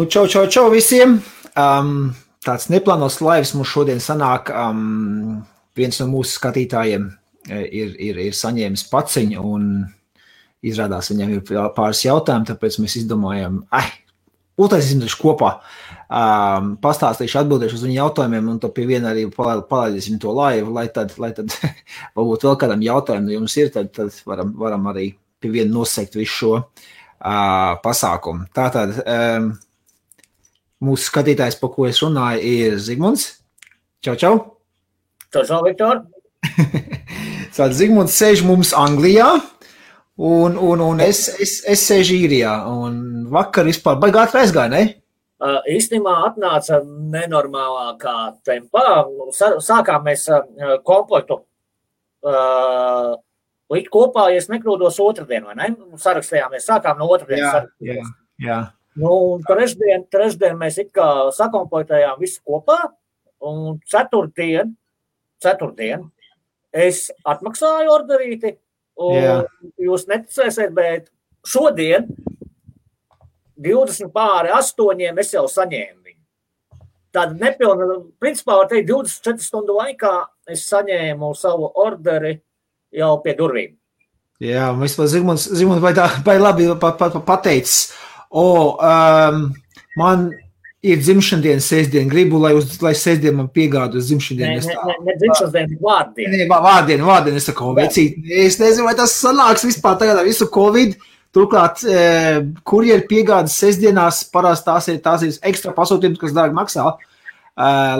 Nu, čau, čau, čau visiem! Um, tāds neplānots laivs mums šodien sanāk. Um, viens no mūsu skatītājiem e, ir, ir, ir saņēmis paciņu un izrādās viņam ir pāris jautājumi, tāpēc mēs izdomājām, ah, uztaisīsim taču kopā. Um, pastāstīšu, atbildēšu uz viņu jautājumiem, un to pie viena arī palaidīsim to laivu, lai tad, lai tad varbūt vēl kādam jautājumam jums ir, tad, tad varam, varam arī pie viena nosegt visu šo uh, pasākumu. Tātad, um, Mūsu skatītājs, par ko es runāju, ir Zigmunds. Čau, čau! Čau, čau, Viktor! Tātad Zigmunds sēž mums Anglijā, un, un, un es, es, es sēžu īrijā. Un vakar vispār baigāt aizgāja, ne? Uh, īstenībā atnāca nenormālākā tempā. Sākām mēs uh, komplektu uh, likt kopā, ja nekļūdos, otrdien, vai ne? Sarakstījāmies, sākām no otrdienas. Jā, jā, jā. Nu, trešdien, trešdien mēs it kā sakomplektējām visu kopā, un ceturtdien, ceturtdien es atmaksāju orderīti, un Jā. jūs neticēsiet, bet šodien 20 pāri astoņiem es jau saņēmu viņu. Tāda nepilna, principā var teikt, 24 stundu laikā es saņēmu savu orderi jau pie durvīm. Jā, vispār Zigmunds, Zigmunds vai tā, vai labi pa, pa, pa, pateicis, o, um, man ir dzimšanas diena, sestdiena. Gribu, lai, uz, lai sestdiena man piegāda uz dzimšanas dienu. Ne dzimšanas diena, vārdiena. Nē, vārdiena, vārdiena. Es saku, vecīt, es nezinu, vai tas sanāks vispār tagad ar visu Covid. Turklāt, e, kurjeri piegādas sestdienās, parasti tās ir, tās ir ekstra pasūtījums, kas dārgi maksā. Uh,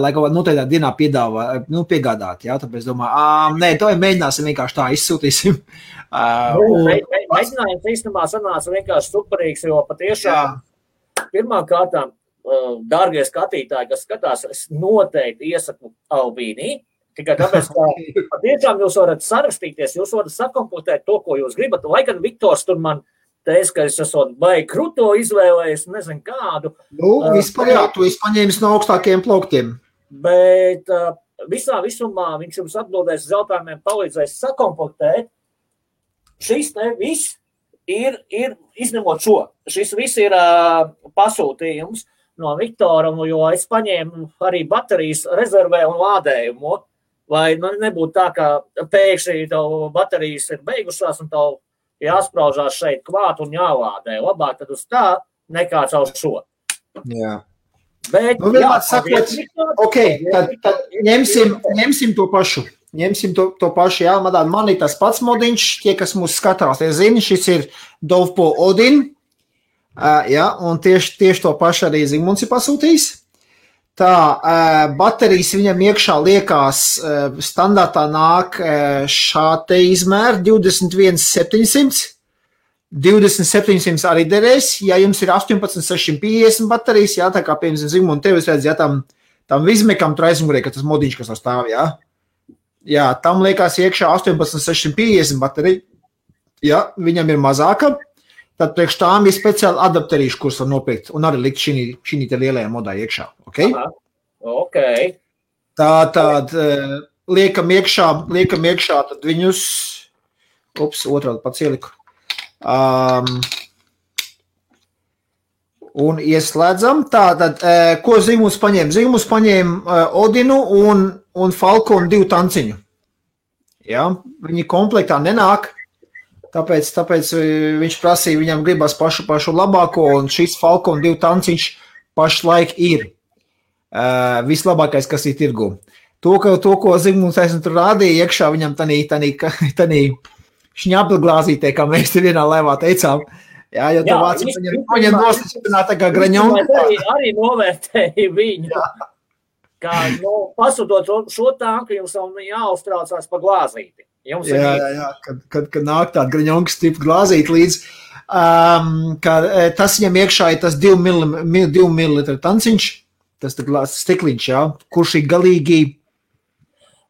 lai kaut kādā noteiktā dienā piedāvā, nu, piegādāt. Jā, tāpēc es domāju, ah, nē, to mēģināsim vienkārši tā izsūtīsim. Uh, un... Mēģinājums īstenībā sanāca vienkārši superīgs, jo patiešām pirmām kārtām, uh, dārgie skatītāji, kas skatās, es noteikti iesaku Albīnī. Tikai tāpēc, ka patiešām jūs varat sarakstīties, jūs varat sakomplektēt to, ko jūs gribat. Lai gan Viktors tur man teica, ka es esmu vai krūto izvēlējies, nezinu kādu. Nu, vispār jā, tu esi paņēmis no augstākiem plauktiem. Bet visā visumā viņš jums atbildēs uz jautājumiem, palīdzēs sakomplektēt šis te viss ir, ir izņemot šo, šis viss ir uh, pasūtījums no Viktora, jo es paņēmu arī baterijas rezervē un lādējumu. Lai nu, nebūtu tā, ka pēkšņi tev baterijas ir beigušās un tev jāspraužās šeit klāt un jālādē. Labāk tad uz tā nekā caur šo. Jā. Bet, nu, jā, sakot, okay, tad, tad ņemsim, ņemsim to pašu ņemsim to, to pašu, jā, man, man ir tas pats modiņš, tie, kas mūs skatās, tie zina, šis ir Dovpo Odin, uh, jā, un tieši, tieši to pašu arī Zigmunds ir pasūtījis. Tā, baterijas viņam iekšā liekās, uh, standartā nāk uh, šāda izmēra 21700. 2700 arī derēs, ja jums ir 18650 baterijas, jā, tā kā, piemēram, Zigmunds, tevis redz, ja tam, tam vizmekam tur aizmugurē, ka tas modiņš, kas stāv, jā. Jā, tam liekas, iekšā 18,650 baterija. Ja viņam ir mazāka, tad priekš tām ir speciāli adapterīši, kurus var nopirkt un arī likt šī, lielajā modā iekšā. Okay? Aha, okay. Tā tad uh, liekam iekšā, liekam iekšā viņus, ups, otrādi pats ieliku. Um, un ieslēdzam. Tātad, uh, ko Zīmus paņēma? Zīmus paņēma uh, Odinu un un Falkonu divu tanciņu. Ja? Viņi komplektā nenāk, tāpēc, tāpēc e, viņš prasīja, viņam gribas pašu, pašu labāko, un šis Falkonu divu tanciņš pašlaik ir uh, vislabākais, kas ir tirgu. To, ka, to ko Zigmunds aizsnu tur rādīja iekšā, viņam tanī, tanī, tanī šņapli glāzītē, kā mēs te vienā laivā teicām, Jā, jo tā vācis viņam, viņam nostiprināta kā graņonka. Arī, arī novērtēja viņu. Jā ka nu, pasūtot šo tanku, jums jau jāuztraucās pa glāzīti. Jā, jā, jā, kad, kad, kad nāk tāda graņonka stipra glāzīta līdz, um, ka e, tas viņam iekšā ir tas 2 ml tanciņš, tas stikliņš, jā, kurš ir galīgi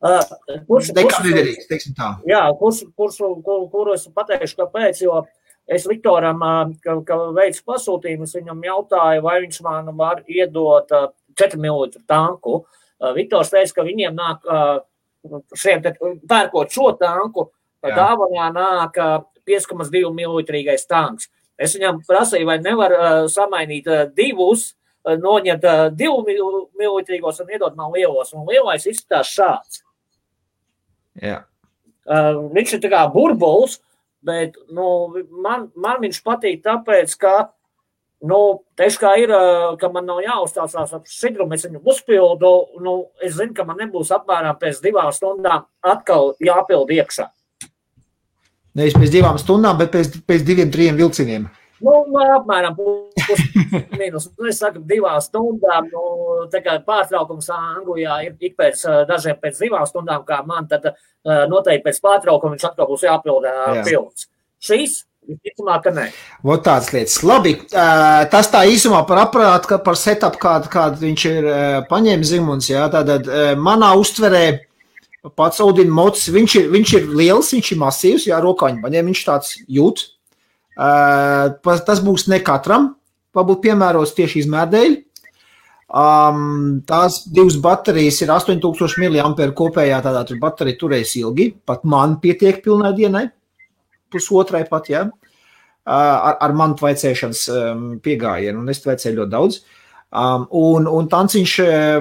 Uh, kurš nekādīgs, teiksim tā. Jā, kurš, kurš, kur, kur es pateikšu, kāpēc, jo es Viktoram, ka, ka veids pasūtījumus, viņam jautāju, vai viņš man var iedot 4 mm tanku. Viktors teica, ka viņiem nāk šiem pērkot šo tanku, dāvanā nāk 5,2 mm tanks. Es viņam prasīju, vai nevar uh, samainīt uh, divus, uh, noņemt uh, divu mililitrīgos un iedot man lielos. Un lielais izskatās šāds. Jā. Uh, viņš ir tā kā burbulis, bet nu, man, man viņš patīk tāpēc, ka Nu, Tieši kā ir, ka man nav jāuzstāstās ar sidrumu, es viņu uzpildu. Nu, es zinu, ka man nebūs apmēram pēc divām stundām atkal jāpild iekšā. Nevis pēc divām stundām, bet pēc, pēc diviem, trim vilcieniem. Nu, nu apmēram pusminus. Nu, es saku, divām stundām. Nu, pārtraukums Anglijā ir ik pēc dažiem pēc divām stundām, kā man, tad noteikti pēc pārtraukuma viņš atkal būs jāpilda Jā. pilns. Šīs Visticamāk, ka nē. Vot tādas lietas. Labi, tas tā īsumā par aparātu, par setup, kādu, kādu viņš ir paņēmis Zimuns. Jā, tātad manā uztverē pats Odin Mots, viņš ir, viņš ir liels, viņš ir masīvs, jā, rokaņu paņēma, viņš tāds jūt. Tas būs ne katram, varbūt piemērots tieši izmērdēļ. Um, tās divas baterijas ir 8000 mAh kopējā. Tādā tur baterija turēs ilgi. Pat man pietiek pilnai dienai pusotrai pat, ja, ar, ar mantu vaicēšanas piegājienu, un es vaicēju ļoti daudz. Um, un, un tanciņš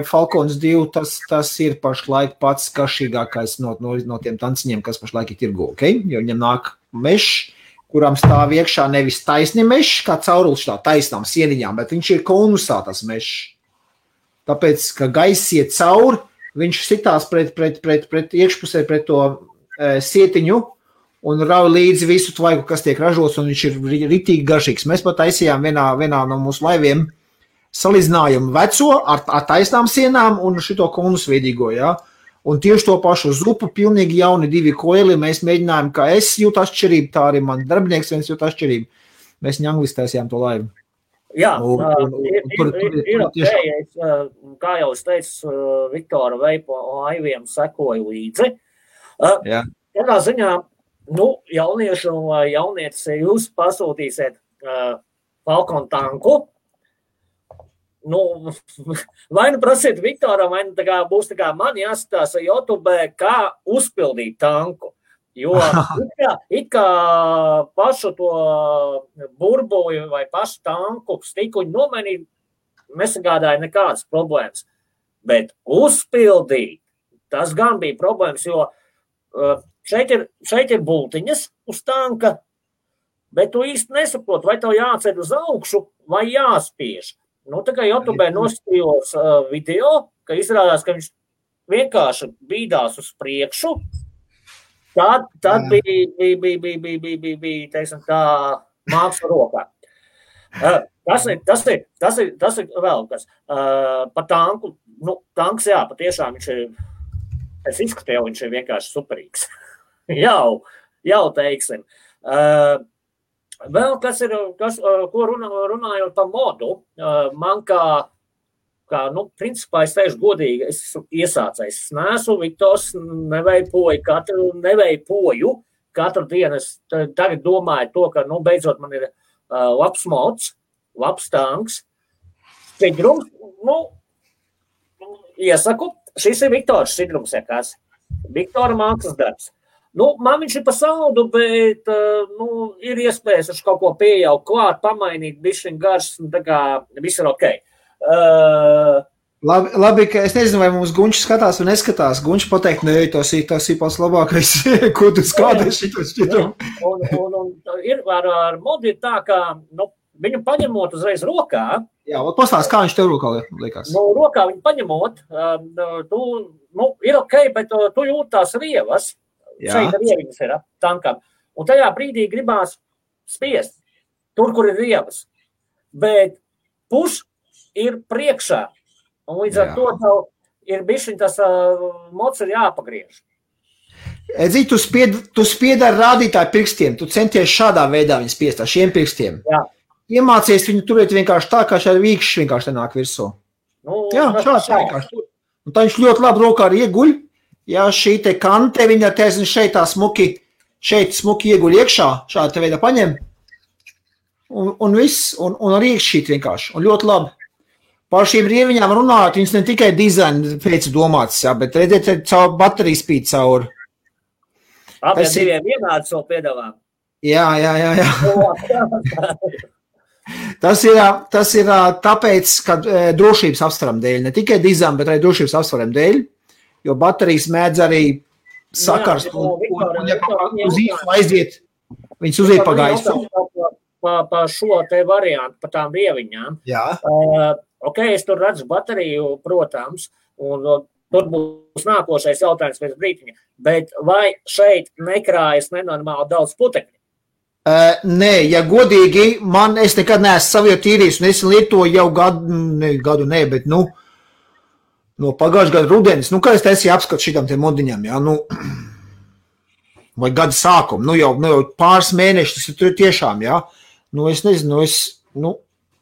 Falkons 2, tas, tas ir pašlaik pats kašīgākais no, no, no tiem tanciņiem, kas pašlaik ir tirgu, okay? jo viņam nāk mešs, kuram stāv iekšā nevis taisni mešs, kā caurulis tā taisnām sieniņām, bet viņš ir konusā tas mešs. Tāpēc, ka gaiss iet cauri, viņš sitās pret, pret, pret, pret iekšpusē, pret to e, sietiņu, un rauj līdzi visu tvaiku, kas tiek ražots, un viņš ir ritīgi garšīgs. Mēs pat taisījām vienā, vienā no mūsu laiviem salīdzinājumu veco ar, ar taisnām sienām un šito konusveidīgo. Ja? Un tieši to pašu zupu, pilnīgi jauni divi koeli. Mēs mēģinājām, kā es jūtu atšķirību, tā arī man darbinieks viens jūt atšķirību. Mēs viņam anglistēsījām to laivu. Jā, un, un, un, ir, tur, tur, ir, ir okay. es, kā jau es teicu, Viktora Veipo aiviem sekoju līdzi. Jā. Tādā ziņā nu, jauniešu vai jaunietis, ja jūs pasūtīsiet uh, Falkonu tanku, nu, vai nu prasiet Viktoram, vai nu tā kā būs tā kā man jāskatās YouTube, kā uzpildīt tanku. Jo it kā, it kā pašu to burbuli vai pašu tanku stikuņu nomainīt nesagādāja nekādas problēmas. Bet uzpildīt, tas gan bija problēmas, jo uh, Šeit ir, šeit ir būtiņas uz tanka, bet tu īsti nesaproti, vai tev jāceļ uz augšu vai jāspiež. Nu, tā kā YouTube noskatījos uh, video, ka izrādās, ka viņš vienkārši bīdās uz priekšu, tad, tad bija, bija, bija, bija, bija, bija, bija, bija teiksim, tā māksla rokā. Uh, tas, ir, tas, ir, tas, ir, tas ir vēl kas. Uh, par tanku. Nu, tanks, jā, patiešām viņš ir. Es izskatu, jau viņš ir vienkārši superīgs. jau, jau teiksim. Uh, vēl kas ir, kas, uh, ko runā, runājot par modu, uh, man kā, kā, nu, principā es teikšu godīgi, es esmu iesācējis. Es neesmu Viktors, neveipoju katru, neveipoju katru dienu. Es tagad domāju to, ka, nu, beidzot man ir uh, labs mods, labs tanks, Sidrums, nu, iesaku, šis ir Viktors Sidrums, ja kas. Viktora mākslas darbs. Nu, man viņš ir pa saldu, bet eh, nu, ir iespējas ar kaut ko pieaugt, klāt, pamainīt, bišķiņ garš, un tā kā viss ir ok. Uh, Labi, labi, ka es nezinu, vai mums Gunčs skatās vai neskatās. Gunčs pateikt, nē, tas ir tas ir pats labākais, ko tu skaties šito šķitam. un, un, un ir ar, ar modi tā, ka, nu, viņu paņemot uzreiz rokā. Jā, pastāst, kā viņš tev rokā liekas. Nu, rokā viņu paņemot, tu, nu, ir ok, bet tu jūt tās rievas. Jā. Šeit ir ierīces ir tankam. Un tajā brīdī gribās spiest tur, kur ir riebas. Bet puš ir priekšā. Un līdz ar Jā. to tev ir bijis tas uh, mocs ir jāpagriež. Edzi, tu spied, tu spied ar rādītāju pirkstiem. Tu centies šādā veidā viņu spiest ar šiem pirkstiem. Jā. Iemācies viņu turēt vienkārši tā, kā šādi vīkšķi vienkārši nāk virsū. Nu, Jā, šāds vienkārši. Un tā viņš ļoti labi rokā arī ieguļ. Ja šī te kante, viņa taisnība šeit tā smuki, šeit smuki ieguļ iekšā, šāda te veida paņem. Un, un viss, un, un arī šīt vienkārši, un ļoti labi. Par šīm rieviņām runājot, viņas ne tikai dizaina pēc domātas, jā, bet redziet, caur bateriju spīd cauri. Abiem diviem vienāds vēl piedāvā. Jā, jā, jā. jā. Tas ir, tas ir tāpēc, ka drošības apsvērumu dēļ, ne tikai dizaina, bet arī drošības apsvērumu dēļ, jo baterijas mēdz arī sakarst un, un, un, ja kaut kā uz īsu aiziet, viņas uziet pa gaisu. Pa, pa šo te variantu, pa tām rieviņām. Jā. Uh, ok, es tur redzu bateriju, protams, un tur būs nākošais jautājums pēc brītiņa. Bet vai šeit nekrājas nenormāli daudz putekļu? Uh, nē, ja godīgi, man es nekad neesmu savu tīrījis, un es lietoju jau gadu, ne gadu, nē, bet, nu, no pagājušā gada rudenis, nu, kā es taisīju apskatu šitam te modiņam, jā, nu, vai gada sākumu, nu, jau, nu, jau pāris mēnešus, tur tiešām, jā, nu, es nezinu, nu, es, nu,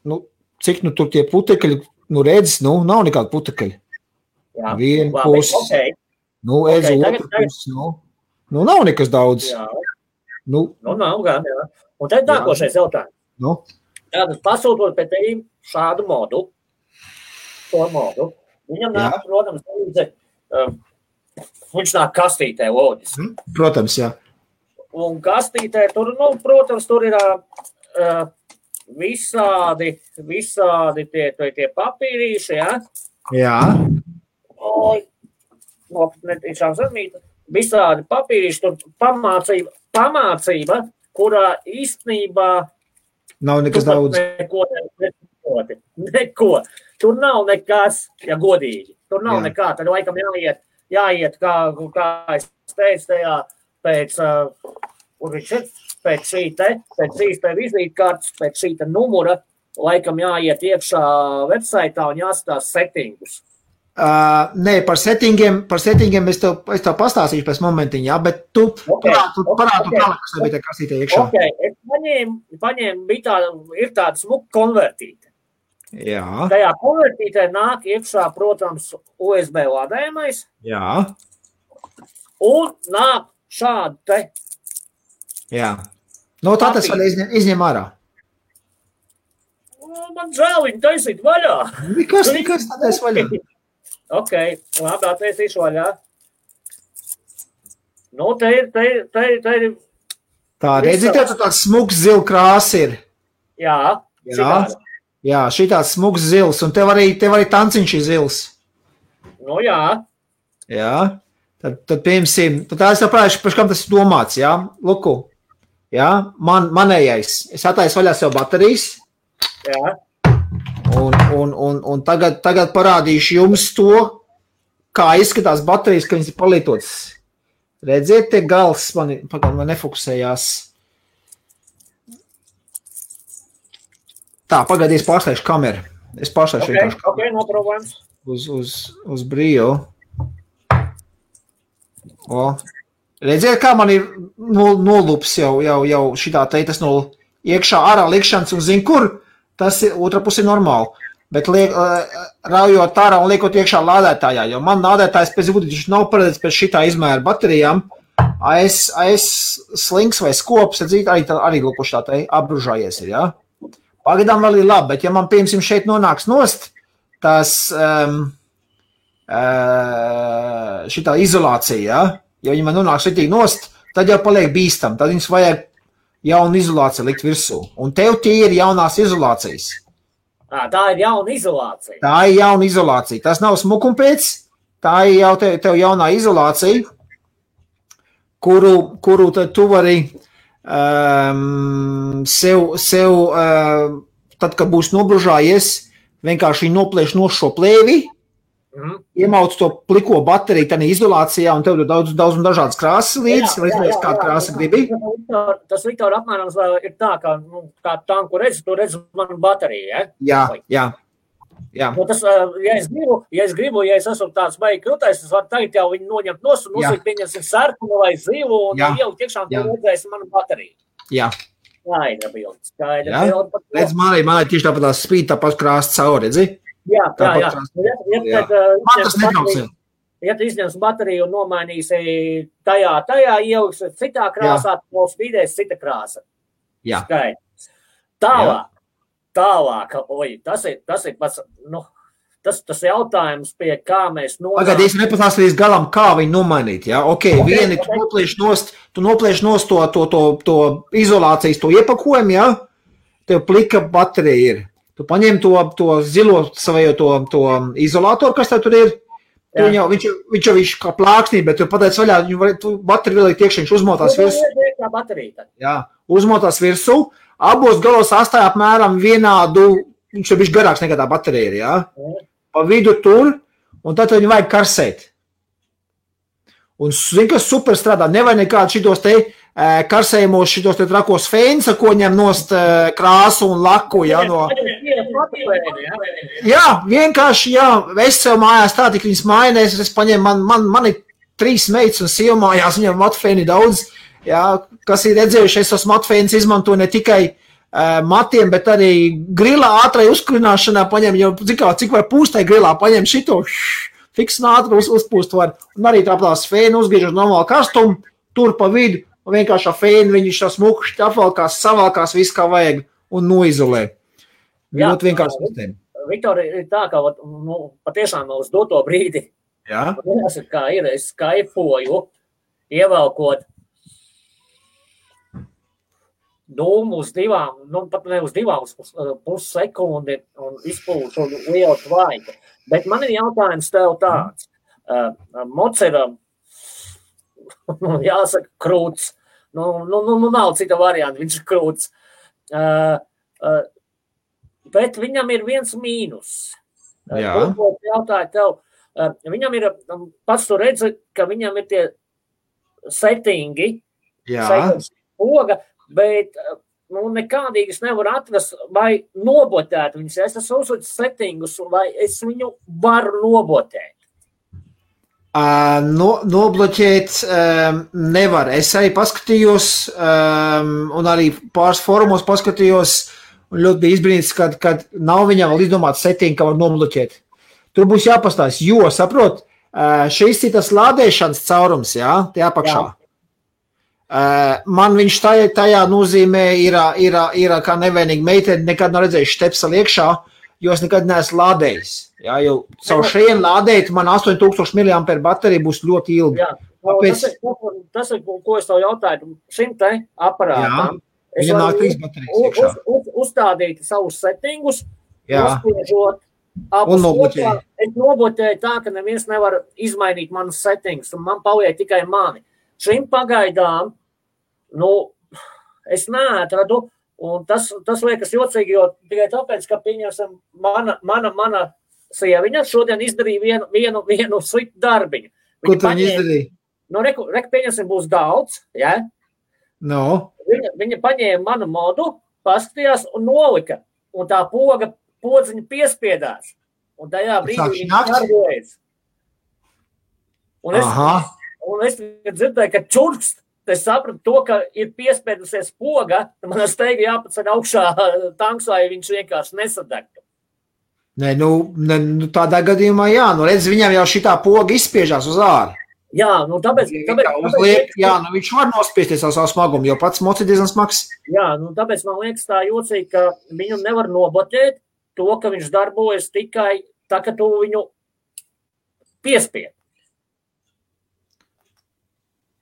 nu, cik, nu, tur tie putekļi, nu, redz, nu, nav nekāda putekļi. Jā, Viena puse, okay. nu, es Okay, otru pusi, nu, nu, nav nekas daudz, Jā, nu, nu nav gan, jā. Un tad nākošais jautājums. nu, Tātad pasūtot pēc tevīm šādu modu, to modu, viņam nāk, protams, līdzi, uh, viņš nāk kastītē loģiski. protams, jā. Un kastītē tur, nu, protams, tur ir uh, visādi, visādi tie, tie, tie papīrīši, jā. Jā, Oi, nopietnām zemītēm. Visādi papīrīši, tur pamācība, pamācība, kurā īstenībā nav nekas daudz. Neko, nesaproti. neko. Tur nav nekas, ja godīgi. Tur nav Jā. Nekā. Tad laikam jāiet, jāiet kā, kā es teicu, tajā pēc, uh, pēc šī te, pēc šīs te vizītkartes, pēc šī te numura, laikam jāiet iekšā websaitā un jāskatās settingus. Uh, nē, par settingiem, par settingiem es tev, es tev pastāstīšu pēc momentiņa, jā, bet tu Ok, parādu, ok, parādu ok. tālāk, kas tev bija tā kasītē iekšā. Okay, es paņēmu, paņēmu bija tāda, ir tāda smuka konvertīte. Jā, Tajā konvertītē nāk iekšā, protams, USB lādējumais, jā, un nāk šādi te. jā. No tā tas vēl izņem, izņem ārā. Nu, Man žēl viņu taisīt vaļā. Nekas, nekas tādais vaļā. Ok, labi, attaisīšu vaļā. Nu, te ir, te ir, te ir, te ir, Tā, redzi, tev tur tāds smuks zil krās ir. jā, Jā. šitādi. Jā, šī tāds smuks zils, un tev arī, tev arī tanciņš ir zils. Nu, jā, Jā, tad, tad piemēram, tad es saprotu, par kam tas ir domāts, jā, luku. Jā, man, manējais. Es attaisu vaļā sev baterijas, jā. Un, un, un, un tagad, tagad parādīšu jums to, kā izskatās baterijas, kad viņas ir palietotas. Redziet, te gals man, pagaidām, man nefokusējās. Tā, pagaidies, pārslēgšu kameru. Es pārslēgšu Ok, vienkārši ok, no problēmas. uz, uz, uz brīvu. O. Redziet, kā man ir no- nolups jau, jau, jau šitā te, tas no iekšā ārā likšanas un zin, kur tas ir, otra puse ir normāli. Bet liek, raujot ārā un liekot iekšā lādētājā, jo man lādētājs pēc būtības nav paredzēts pēc šitā izmēra baterijām. AS, AS slings vai skops, redzīt, arī, arī lukuši tā te apbružājies ir, jā. Pagaidām vēl ir labi, bet ja man, piemēram, šeit nonāks nost, tas um, uh, šitā izolācija, ja? ja viņi man nonāks šitī nost, tad jau paliek bīstam, tad viņus vajag jaunu izolāciju likt virsū. Un tev tie ir jaunās izolācijas. À, tā ir jauna izolācija. Tā ir jauna izolācija. Tas nav smukumpēc, tā ir jau tev, tev jaunā izolācija, kuru, kuru tu vari um, sev, sev um, tad, kad būs nobružājies, vienkārši noplēš no šo plēvi, Mhm. iemauc to pliko bateriju tajā izolācijā, un tev ir daudz, daudz un dažādas krāsas līdzi, vai izvēlēties, kādu krāsu gribi. Viktor, Tas, Viktor, apmēram ir tā, ka, nu, kā tanku redz, tu redz manu bateriju, ja? Jā, jā. Jā. Nu, tas, ja es gribu, ja es gribu, ja es esmu tāds baigi krūtais, es varu tagad jau viņu noņemt nos un Jā. nosīt, pieņemsim sarkanu vai zilu un Jā. ielikt iekšā un Jā. tu redzēsi manu bateriju. jā. Skaidra bilde, skaidra Jā. bilde. Redz, arī, man arī tieši tāpat tās spīd, tāpat krāsa cauri, redzi? Jā, jā, tāpat jā. Nu, Ja, ja, Jā. tad, Man tas netraucē. Ja tu izņemsi bateriju un nomainīsi tajā, tajā ieliksi citā krāsā, tad spīdēs cita krāsa. Jā. Skaidrs. Tālāk, tālāk, oi, tas ir, tas ir pats, nu, tas tas, jautājums, pie kā mēs nonākam. Tagad es nepastāstīju līdz galam, kā viņu nomainīt. Ja? Ok, vieni tu noplēš nost, tu noplēš nost to, to, to, to izolācijas, to iepakojumu, ja? Tev plika baterija ir. Tu paņem to, to zilo savējo to, to izolātoru, kas tev tur ir. Tu jau, viņš, viņš jau viņš kā plāksnī, bet tu pateic vaļā, viņu var, tu bateriju vēl iekšā, viņš uzmotās virsū. Jā, uzmotās virsū. Abos galos astāja apmēram vienādu, viņš ir bijis garāks nekā tā baterija, jā. Ja? pa vidu tur, un tad viņu vajag karsēt. Un, zini, kas super strādā, nevajag nekādu šitos te karsējumos, šitos te trakos fēnsa, ko ņem nost krāsu un laku, ja, no... Jā, vienkārši, jā, es sev mājās tā, tik viņas mainēs, es paņēmu, man, man, man ir trīs meitas un sieva mājās, viņam matfēni daudz, jā, kas ir redzējuši, es tos matfēnus izmantoju ne tikai uh, matiem, bet arī grilā ātrai uzkurināšanā paņem, jau cik, cik var pūstai grilā, paņem šito, fiks ātri uz, uzpūst var, un arī tāpēc fēnu uzgriež uz normālu karstumu, tur pa vidu, un vienkārši ar fēnu viņš tā smukši apvalkās, savalkās, viss kā vajag, un noizolē. Ļoti vienkārši sistēma. Viktor, ir tā, ka nu, patiešām uz doto brīdi, Jā. jāsaka, kā ir, es skaipoju, ievelkot dūmu uz divām, nu, pat ne uz divām, uz pussekundi un izpūšu lielu tvaiku. Bet man ir jautājums tev tāds. Uh, Moceram, nu, jāsaka, krūts. Nu, nu, nu, nu, nav cita varianta, viņš ir krūts. Uh, uh, bet viņam ir viens mīnus. Jā. Jautāju tev, uh, viņam ir, pats tu redzi, ka viņam ir tie settingi, Jā. Poga, bet nu, nekādīgas nevar atrast vai nobotēt viņus. Es esmu uzlicis settingus, vai es viņu varu nobotēt. Uh, no, nobloķēt um, nevar. Es arī paskatījos, um, un arī pāris formos paskatījos, un ļoti bija izbrīnīts, kad, kad nav viņam vēl izdomāts setting, ka var nobloķēt. Tur būs jāpastāsta, jo, saprot, uh, šis ir tas lādēšanas caurums, jā, tie apakšā. Jā. Uh, man viņš tajā, tajā nozīmē, ir, ir, ir kā nevainīga meitene, nekad nav redzējusi stepseli iekšā, jo es nekad neesmu lādējis. Jā, jau caur šiem lādēt, man 8000 mAh baterija būs ļoti ilga. Jā, Tāpēc... tas, ir, tas ir, ko es tev jautāju, šim te aparātam. Jā, es varu iekšā. Uz, uz, uzstādīt savus settingus, uzspiežot abus kopā. Es nobotēju tā, ka neviens nevar izmainīt manus settingus, un man paliek tikai mani. Šim pagaidām nu, es neatradu. Tas, tas liekas jocīgi, jo tikai tāpēc, ka, mana, mana, mana sieviņa šodien izdarīja vienu, vienu, vienu sliktu darbiņu. Ko tu viņa izdarīja? Nu, reku, reku, pieņemsim, būs daudz, ja? No. Viņa, viņa paņēma manu modu, paskatījās un nolika. Un tā poga, podziņa piespiedās. Un tajā brīdī viņa darbojas. Un es, Aha. un es dzirdēju, ka čurkst es sapratu to, ka ir piespiedusies poga, man steigā jāpaceļ augšā tanks, lai viņš vienkārši nesadegtu. Nē, nu, ne, nu, tādā gadījumā, jā, nu, redz, viņam jau šī poga izspiežās uz ārā. Jā, nu, tāpēc, tāpēc, tāpēc, jā, nu, viņš var nospiesties ar savu smagumu, jo pats mocis diezgan smags. Jā, nu, tāpēc man liekas tā jocīgi, ka viņu nevar nobotēt to, ka viņš darbojas tikai tā, ka tu viņu piespied.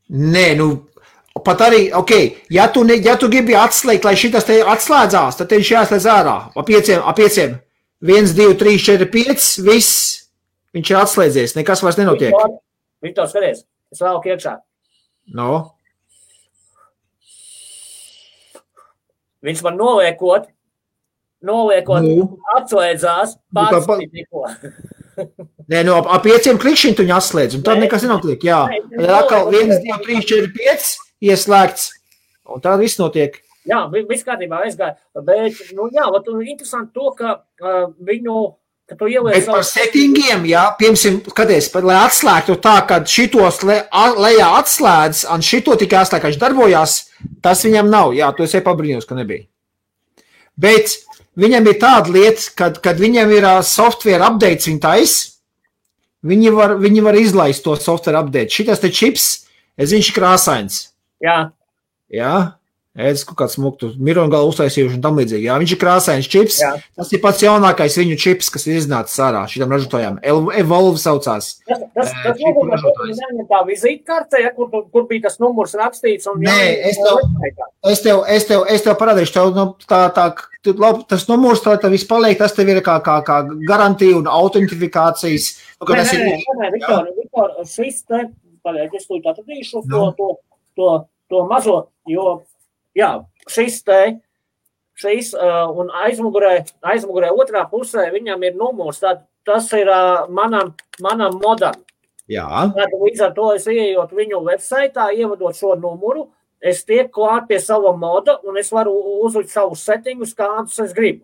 Nē, nu, Pat arī, ok, ja tu, ne, ja tu gribi atslēgt, lai šis te atslēdzās, tad viņš jāslēdz ārā. Ap pieciem, ap pieciem. Viens, divi, trīs, četri, pieci. Viss. Viņš ir atslēdzies. Nekas vairs nenotiek. Viņš to skaties. Es velku iekšā. No. Viņš man noliekot, noliekot, nu. atslēdzās, pats nu. Nē, no ap pieciem klikšķiņiem tu viņu atslēdz, un tad nekas nenotiek. Jā, atkal viens, divi, trīs, četri, pieci ieslēgts. Un tā viss notiek. Jā, viss kārtībā aizgāja. Bet, nu, jā, vat, interesanti to, ka uh, viņu. Bet par settingiem, jā, piemēram, skaties, lai atslēgtu tā, ka šitos le, lejā atslēdz, un šito tikai atslēdz, ka viņš darbojās, tas viņam nav. Jā, tu esi pabrīnījis, ka nebija. Bet viņam ir tāda lieta, kad, kad viņam ir uh, software updates, viņa taisa, viņi var, viņi var izlaist to software update. Šitas te čips, es viņš ir krāsains. Jā. Jā. ēdis kaut kāds smuktu, mironu galu uztaisījuši un tam līdzīgi. Jā, viņš ir krāsains čips. Jā. Tas ir pats jaunākais viņu čips, kas ir iznācis ārā šitam ražotājām. Evolve saucās. Tas, tas, tas nozīmē, tā vizītkarte, ja, kur, kur bija tas numurs rakstīts. Nē, es tev, es tev, es tev, es tev parādīšu, tev, nu, tā, tā, labi, tas numurs, tā, tā viss paliek, tas tev ir kā, kā, kā garantija un autentifikācijas. Nu, nē, nē, nē, nē, Viktor, Viktor, šis te, paliek, es tūlīt atradīšu to, no. to, to, to mazo, jo jā, šis te, šis, un aizmugurē, aizmugurē otrā pusē viņam ir numurs, tad tas ir manam, manam modam. Jā. Tad līdz ar to es ieejot viņu websaitā, ievadot šo numuru, es tieku klāt pie sava moda un es varu uzlikt savus settingus, kādus es gribu.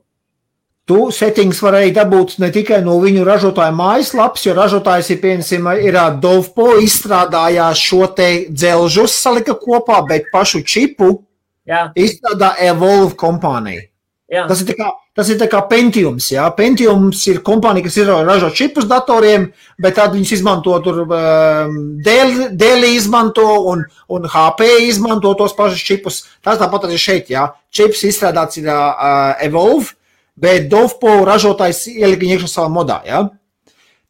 Tu settings varēji dabūt ne tikai no viņu ražotāja mājaslapas, jo ražotājs ir, piemēram, ir Dovpo izstrādājās šo te dzelžus salika kopā, bet pašu čipu Jā. izstrādā Evolve kompānija. Jā. Tas ir, kā, tas ir kā Pentiums. Jā. Pentiums ir kompānija, kas ražo čipus datoriem, bet tad viņus izmanto tur um, Dēlī izmanto un, un HP izmanto tos pašus čipus. Tas tāpat arī šeit, jā. Čips izstrādāts ir uh, Evolve, bet Dovpo ražotājs ielika iekšā savā modā, jā.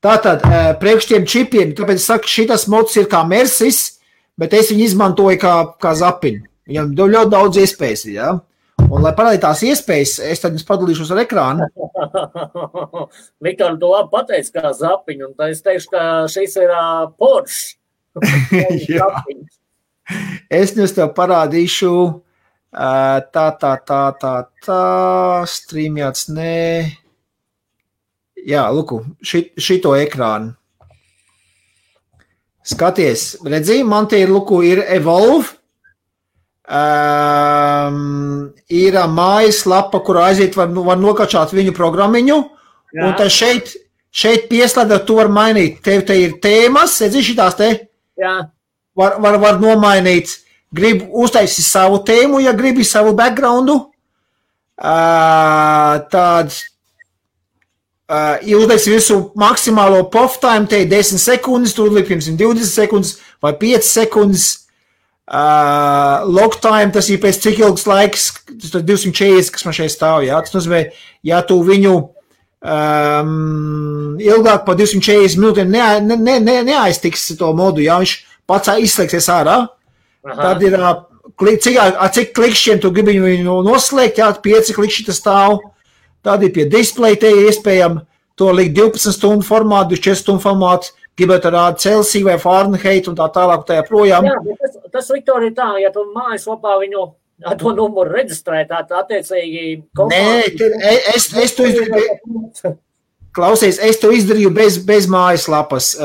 Tātad, uh, priekš tiem čipiem, tāpēc saku, šitas mods ir kā Mersis, bet es viņu izmantoju kā, kā zapiņu. Viņam ļoti daudz iespējas. Ja? Un, lai parādītu tās iespējas, es tad padalīšos ar ekrānu. Viktor, tu labi pateici, kā zapiņu, un es teikšu, ka šis ir uh, Porsche. es jums parādīšu, uh, tā, tā, tā, tā, tā, streamjāts, nē. Jā, lūk, ši, šito ekrānu. Skaties, redzi, man te ir, lūk, ir Evolve um, ir mājaslapa, kur aiziet, var, var nokačāt viņu programmiņu. Jā. Un tad šeit, šeit pieslēdzot, tu vari mainīt. Tev te ir tēmas, redzi šitās te. Jā. Var, var, var nomainīt. Gribu uztaisīt savu tēmu, ja gribi savu backgroundu. Uh, tāds Uh, Ilgais visu maksimālo pop time, te ir 10 sekundes, tur likums 20 sekundes vai 5 sekundes. Uh, log time, tas ir pēc cik ilgs laiks, tas ir 240, kas man šeit stāv. Jā. Tas nozīmē, ja tu viņu um, ilgāk par 240 minūtēm ne, ne, ne, ne, neaiztiks to modu, ja viņš pats izslēgsies ārā, Aha. tad ir cik, cik klikšķiem tu gribi viņu noslēgt, jā, 5 klikšķi tas stāv, tad ir pie display te iespējami to likt 12 stundu formātu, 24 stundu formātu, gribētu rādīt Celsiju vai Fahrenheit un tā tālāk. Tā projām. Jā, tas, tas Viktor, ir tā, ja tu mājaslapā viņu ar to numuru reģistrē, tā attiecīgi. Nē, e, es, es to izdarīju. Klausies, es to izdarīju bez, bez mājaslapas.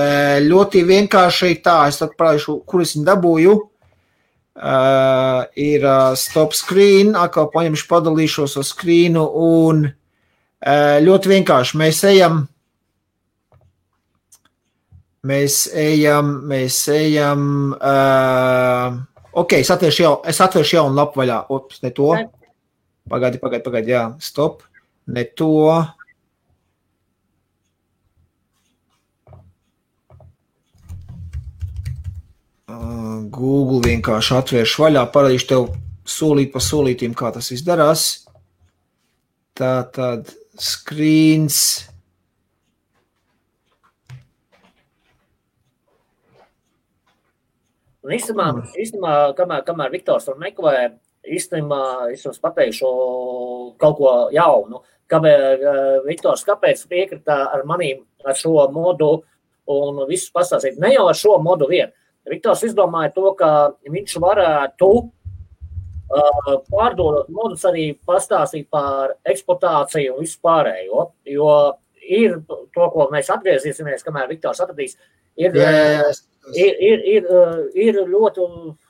Ļoti vienkārši tā, es atklāšu, kur es viņu dabūju. Uh, ir uh, stop screen, atkal paņemšu, padalīšos uz skrīnu un uh, ļoti vienkārši mēs ejam uh, Mēs ejam, mēs ejam. Uh, ok, es atvēršu, jau, es atvēršu jaunu lapu vaļā. Ops, ne to. Pagaidi, pagaidi, pagaidi, jā, stop. Ne to. Uh, Google vienkārši atvēršu vaļā, parādīšu tev solīt pa solītīm, kā tas viss darās. Tā tad screens. Un īstenībā, īstenībā kamēr, kamēr Viktors tur meklē, īstenībā es jums pateikšu kaut ko jaunu. Kāpēc eh, Viktors kāpēc piekrita ar manīm ar šo modu un visus pastāstīt? Ne jau ar šo modu vien. Viktors izdomāja to, ka viņš varētu uh, pārdodot modus arī pastāstīt par eksploatāciju un visu pārējo. Jo ir to, ko mēs atgriezīsimies, kamēr Viktors atradīs, ir yes ir, ir, ir, eh, ir ļoti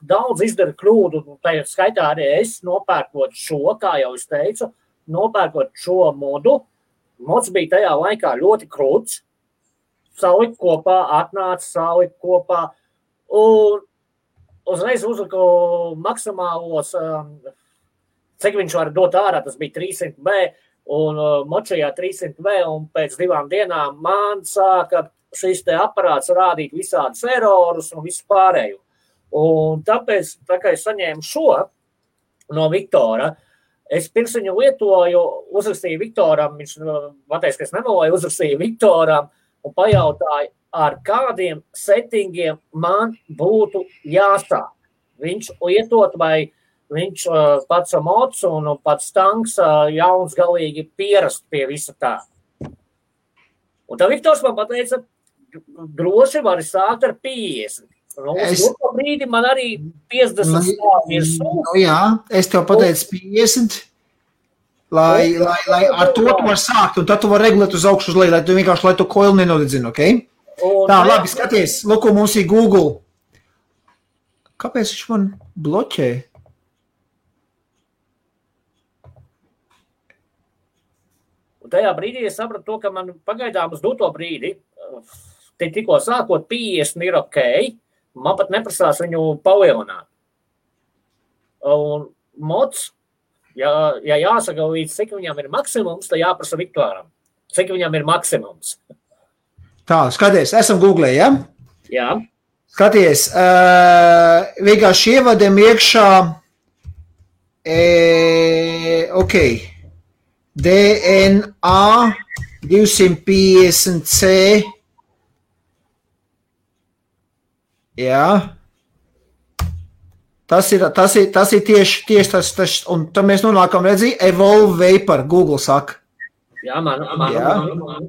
daudz izdara kļūdu. Tā skaitā arī es nopērkot šo, kā jau es teicu, nopērkot šo modu. Mods bija tajā laikā ļoti krūts. Salikt kopā, atnāca salikt kopā. Un uzreiz uzliku maksimālos, eh, cik viņš var dot ārā. Tas bija 300 B un eh, močajā 300 B. Un pēc divām dienām man sāka šis aparāts rādīt visādus erorus un visu pārējo. Un tāpēc, tā kā es saņēmu šo, no Viktora. Es pirms viņu lietoju, uzrakstīju Viktoram, viņš pateica, ka es nemeloju, uzrakstīju Viktoram un pajautāju, ar kādiem settingiem man būtu jāsāk. Viņš lietot vai viņš pats mots un pats tanks jauns galīgi pierast pie visa tā. Un tad Viktors man pateica, droši var sākt ar 50. Nu, es to brīdi man arī 50 nu, stāv virsū. Nu, jā, es tev pateicu 50. Lai, lai, lai ar to tu vari sākt, un tad tu vari regulēt uz augšu, uz leju, lai tu vienkārši, lai tu koili nenodedzina, ok? Un, Tā, labi, skaties, lūk, mums ir Google. Kāpēc viņš man bloķē? Un tajā brīdī es sapratu, to, ka man pagaidām uz doto brīdi, te tikko sākot 50 ir ok, man pat neprasās viņu palielināt. Un mods, ja, ja jāsaka līdz cik viņam ir maksimums, tad jāprasa Viktoram. Cik viņam ir maksimums? Tā, skaties, esam googlē, ja? Jā. Skaties, uh, vienkārši ievadam iekšā, e, ok, DNA 250C, jā, Tas ir, tas ir, tas ir tieši, tieši tas, tas, un tad mēs nonākam, redzi, Evolve Vapor, Google saka. Jā, man, man, jā. man, man.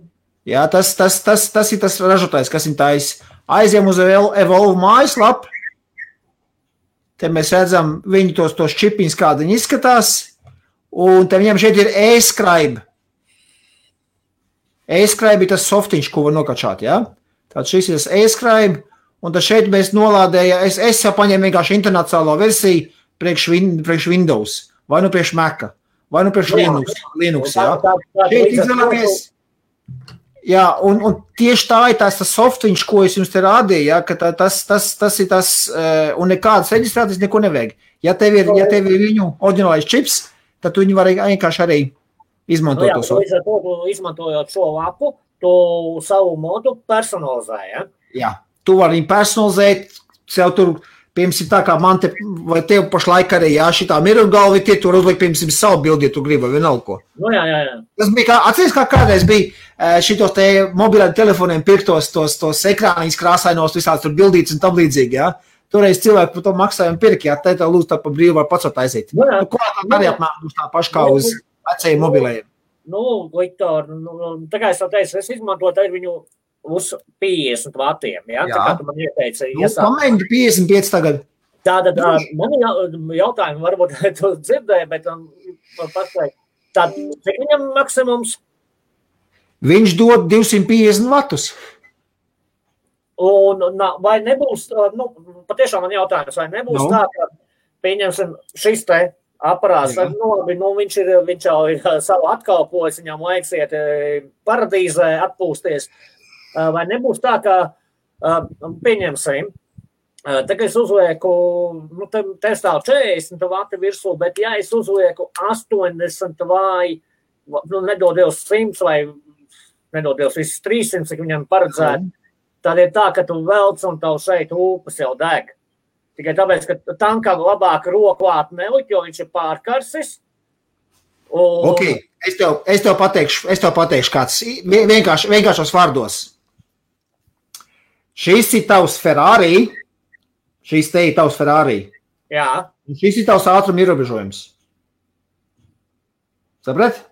Jā, tas, tas, tas, tas ir tas ražotājs, kas ir taisījis. Aizjām uz Evolve mājaslapu. Te mēs redzam viņu tos, tos čipiņus, kādi viņi izskatās. Un te viņam šeit ir e-scribe. E-scribe ir tas softiņš, ko var nokačāt. Ja? Tātad šis ir e-scribe. Un tad šeit mēs nolādējām, es, es jau paņēmu vienkārši internacionālo versiju priekš, win, priekš Windows, vai nu priekš Maca, vai nu priekš Linux. Linux ja? Šeit izvēlamies. Jā, un, un tieši tā ir tas, software, ko es jums te rādīju. Ja, tā, tas, tas, tas ir tas, uh, un nekādas reģistrācijas neko nevajag. Ja tev ir, ja tev ir viņu oriģinālais čips, tad tu viņu vari vienkārši arī izmantot. Nu, jā, to līdz ar to, izmantojot šo lapu, tu savu modu personalizē. Ja? Jā, tu vari viņu personalizēt, sev tur Piemēram, tā kā man te, vai tev pašlaik arī, jā, šī tā mirkļa galva, tie tur uzliek, piemēram, savu bildi, ja tu gribi, vai vienalga ko. Nu, jā, jā, jā. Tas bija kā, atceries, kā kādreiz bija šitos te mobiliem telefoniem pirktos tos, tos ekrānīs krāsainos, visāds tur bildīts un tam līdzīgi, jā. Toreiz cilvēki par to maksājumu pirka, jā, tā tā lūdzu tā pa brīvu var pats taisīt. Nu, jā. nu, ko tā arī apmēram tā paša kā uz vecajiem mobilējiem. Nu, Viktor, nu, tā kā es jau teicu, es izmantotu ar viņu uz 50 vatiem. Ja? Jā. Tā kā tu man ieteici, nu, pamēģini 55 tagad. Tātad man ir jautājumi, varbūt tu dzirdēji, bet man pateikt, tad cik viņam maksimums? Viņš dod 250 vatus. Un vai nebūs, nu, patiešām man jautājums, vai nebūs no. Nu? tā, ka, pieņemsim, šis te aparāts, tad, nu, labi, nu, viņš, ir, viņš jau ir savu atkalpojis, viņam laiks iet paradīzē atpūsties. Vai nebūs tā, ka, pieņemsim, Tagad es uzlieku, nu, te, te stāv 40 vati virsū, bet ja es uzlieku 80 vai, nu, nedodies 100 vai nedodies visas 300, cik viņam paredzēt, mm. tad ir tā, ka tu velc un tev šeit ūpas jau deg. Tikai tāpēc, ka tankam labāk roklāt nelikt, jo viņš ir pārkarsis. Un... Okay. Es tev, es tev pateikšu, es tev pateikšu kāds vienkārši, vienkāršos vārdos. Šis ir tavs Ferrari. Šis te ir tavs Ferrari. Jā. Un šis ir tavs ātruma ierobežojums. Saprati?